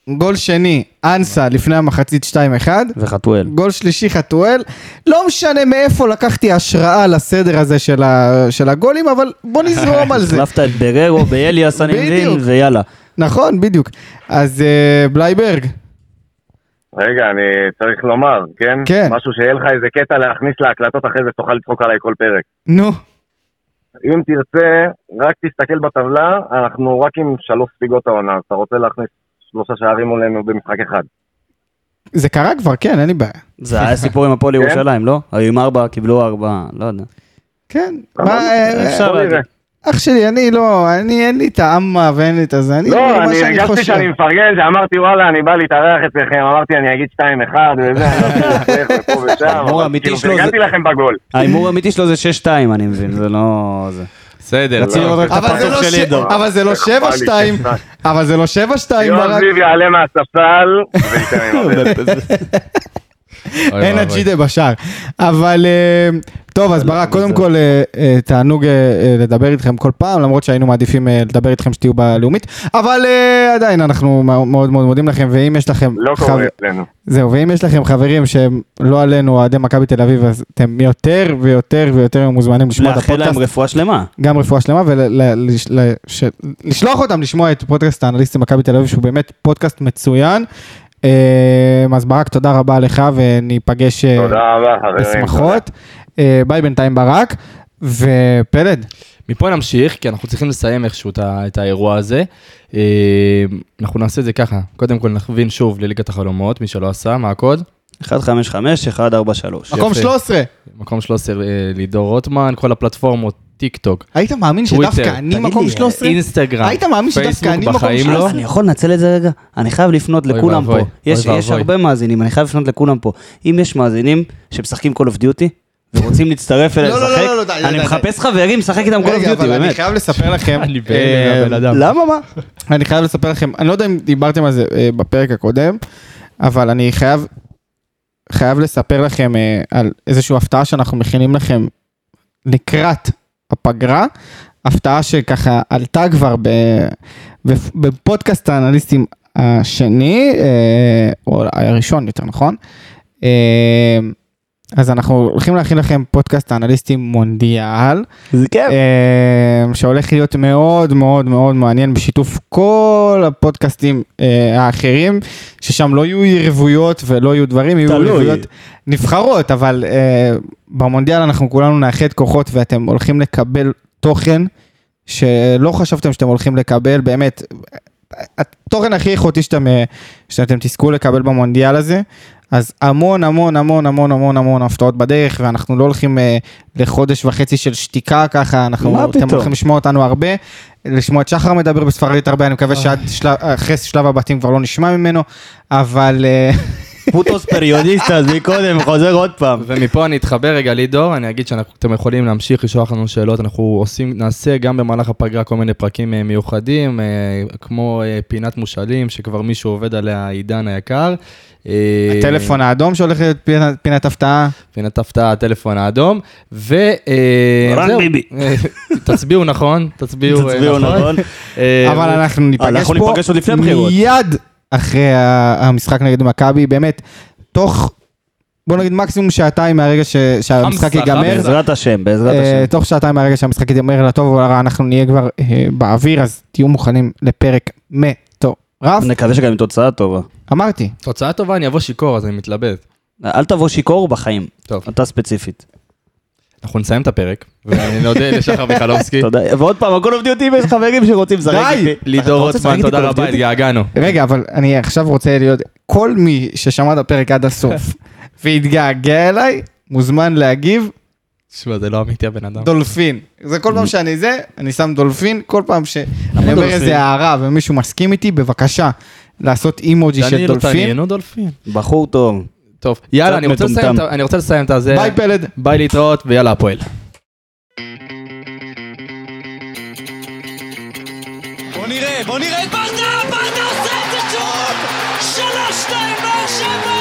גול שני, אנסה לפני המחצית 2-1, וחתואל. גול שלישי חתואל, לא משנה מאיפה לקחתי השראה לסדר הזה של, ה, של הגולים, אבל בוא נזרום על זה. החלפת את בררו באליאס אני מבין. ויאללה. נכון, בדיוק. אז אה, בלייברג, רגע, אני צריך לומר, כן? כן. משהו שיהיה לך איזה קטע להכניס להקלטות אחרי זה, תוכל לצחוק עליי כל פרק. נו, אם תרצה, רק תסתכל בטבלה, אנחנו רק עם שלוש ספיגות העונה, אז אתה רוצה להכניס שלושה שערים מולנו במשחק אחד. זה קרה כבר, כן, אין לי בעיה. זה היה סיפור עם הפועל ירושלים, לא? היו עם ארבע, קיבלו ארבע, לא יודע. כן. מה, אה, אפשר בוא להגיד. נראה. אח שלי, אני לא, אני אין לי את האמה ואין לי את הזה, אני לא, מה אני שאני הרגשתי חושב. שאני מפרגן, שאמרתי וואלה, אני בא להתארח אצלכם, אמרתי אני אגיד 2-1 וזה, אני לא יודע, ופה ושם, כאילו שלו זה- פרגנתי לכם בגול. ההימור האמיתי שלו זה 6-2 אני מבין, זה לא... בסדר. רציתי לא. לראות רק את אבל זה הפרצוף לא של ש- עידו. אבל זה לא אכפת לי, 7-2, שש-שתיים. אבל זה לא 7-2 יואב ברק, זיו יעלה מהספסל, וייתן עם הבן. אוי אין ואבוי. הג'ידה בשער. אבל אה, טוב, אז ברק, קודם כל, אה, אה, תענוג אה, לדבר איתכם כל פעם, למרות שהיינו מעדיפים לדבר איתכם שתהיו בלאומית, אבל עדיין אנחנו מאוד מאוד מודים לכם, ואם יש לכם... לא קורה אצלנו. זהו, ואם יש לכם חברים שהם לא עלינו, אוהדי מכבי תל אביב, אז אתם יותר ויותר ויותר מוזמנים לשמוע את לאחל להם הפודקאסט. רפואה שלמה. גם רפואה שלמה, ולשלוח אותם לשמוע את פודקאסט האנליסטים מכבי תל אביב, שהוא באמת פודקאסט מצוין. אה, אז ברק, תודה רבה לך, וניפגש אה, תודה רבה, חברים. בשמחות. אה, ביי בינתיים ברק, ופלד, מפה נמשיך, כי אנחנו צריכים לסיים איכשהו את האירוע הזה. אה, אנחנו נעשה את זה ככה, קודם כל נכווין שוב לליגת החלומות, מי שלא עשה, מה הקוד? 155, 143. מקום יפה. 13. מקום 13 אה, לידור רוטמן, כל הפלטפורמות, טיק טוק, היית מאמין שדווקא אני מקום לי, 13? אינסטגרם, היית מאמין שדווקא אני מקום בחיים 13? לא. אני יכול לנצל את זה רגע? אני חייב לפנות לכולם פה. יש. הרבה מאזינים, אני חייב לפנות לכולם פה. אם יש מאזינים שמשחקים Call of Duty ורוצים להצטרף אליי לא, לא, לשחק, אני. מחפש חברים, משחק איתם Call of רגע, Duty, אבל אני באמת. חייב לספר לכם, אני אה. למה מה? אני חייב לספר לכם, אני לא יודע אם דיברתם על זה אה, בפרק הקודם, אבל אני חייב, חייב לספר לכם אה, על איזושהי הפתעה שאנחנו מכינים לכם לקראת הפגרה, הפתעה שככה עלתה כבר בפודקאסט האנליסטים השני, אה, או הראשון יותר נכון. אז אנחנו הולכים להכין לכם פודקאסט האנליסטים מונדיאל. זה כיף. אה, שהולך להיות מאוד מאוד מאוד מעניין בשיתוף כל הפודקאסטים אה, האחרים, ששם לא יהיו יריבויות ולא יהיו דברים, יהיו. יריבויות נבחרות, אבל אה, במונדיאל אנחנו כולנו נאחד כוחות ואתם הולכים לקבל תוכן שלא חשבתם שאתם הולכים לקבל, באמת, התוכן הכי איכותי שאתם, שאתם תזכו לקבל במונדיאל הזה. אז המון המון המון המון המון המון הפתעות בדרך ואנחנו לא הולכים אה, לחודש וחצי של שתיקה ככה, אנחנו, אתם פתאום? הולכים לשמוע אותנו הרבה, לשמוע את שחר מדבר בספרדית הרבה, אני מקווה שעד שלב, אחרי שלב הבתים כבר לא נשמע ממנו, אבל אה, פוטוס פריודיסטה, זה מקודם, חוזר עוד פעם. ומפה אני אתחבר רגע לידור, אני אגיד שאתם יכולים להמשיך לשלוח לנו שאלות, אנחנו עושים, נעשה גם במהלך הפגרה כל מיני פרקים אה, מיוחדים, אה, כמו אה, פינת מושאלים, שכבר מישהו עובד עליה, עידן היקר. הטלפון האדום שהולך להיות פינת, פינת הפתעה, פינת הפתעה, הטלפון האדום, ו... זהו. ביבי. תצביעו נכון, תצביעו נכון. אה, אבל אנחנו ניפגש אנחנו פה ניפגש עוד לפני הבחירות. מיד אחרי המשחק נגד מכבי, באמת, תוך, בוא נגיד מקסימום שעתיים מהרגע ש- שהמשחק ייגמר. בעזרת השם, בעזרת אה, השם. תוך שעתיים מהרגע שהמשחק ייגמר לטוב או לרע, אנחנו נהיה כבר אה, באוויר, אז תהיו מוכנים לפרק מטורף. נקווה שגם עם תוצאה טובה. אמרתי, תוצאה טובה, אני אבוא שיכור, אז אני מתלבט. אל תבוא שיכור בחיים, טוב, אתה ספציפית. אנחנו נסיים את הפרק, ונודה לשחר מיכלובסקי. תודה. ועוד פעם, הכל עובדי אותי אם יש חברים שרוצים לשחק די! לידור רוטמן, תודה רבה? התגעגענו. רגע, אבל אני עכשיו רוצה להיות, כל מי ששמע את הפרק עד הסוף והתגעגע אליי, מוזמן להגיב תשמע, זה לא אמיתי הבן אדם. דולפין. זה כל פעם שאני זה, אני שם דולפין, כל פעם שאני אומר? איזה הערה ומישהו מסכים איתי, בבקשה, לעשות אימוג'י של דולפין. תעניינו דולפין. בחור טוב. טוב, יאללה, אני רוצה לסיים אני רוצה לסיים את הזה. ביי פלד. ביי להתראות, ויאללה הפועל. בוא נראה, בוא נראה את ברדה, ברדה עושה את זה שוב! שלוש, שתיים, באר שבע!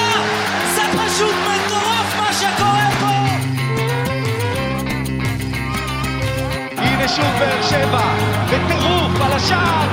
זה פשוט מטורף מה שקורה פה! הנה שוב באר שבע, בטירוף על השער,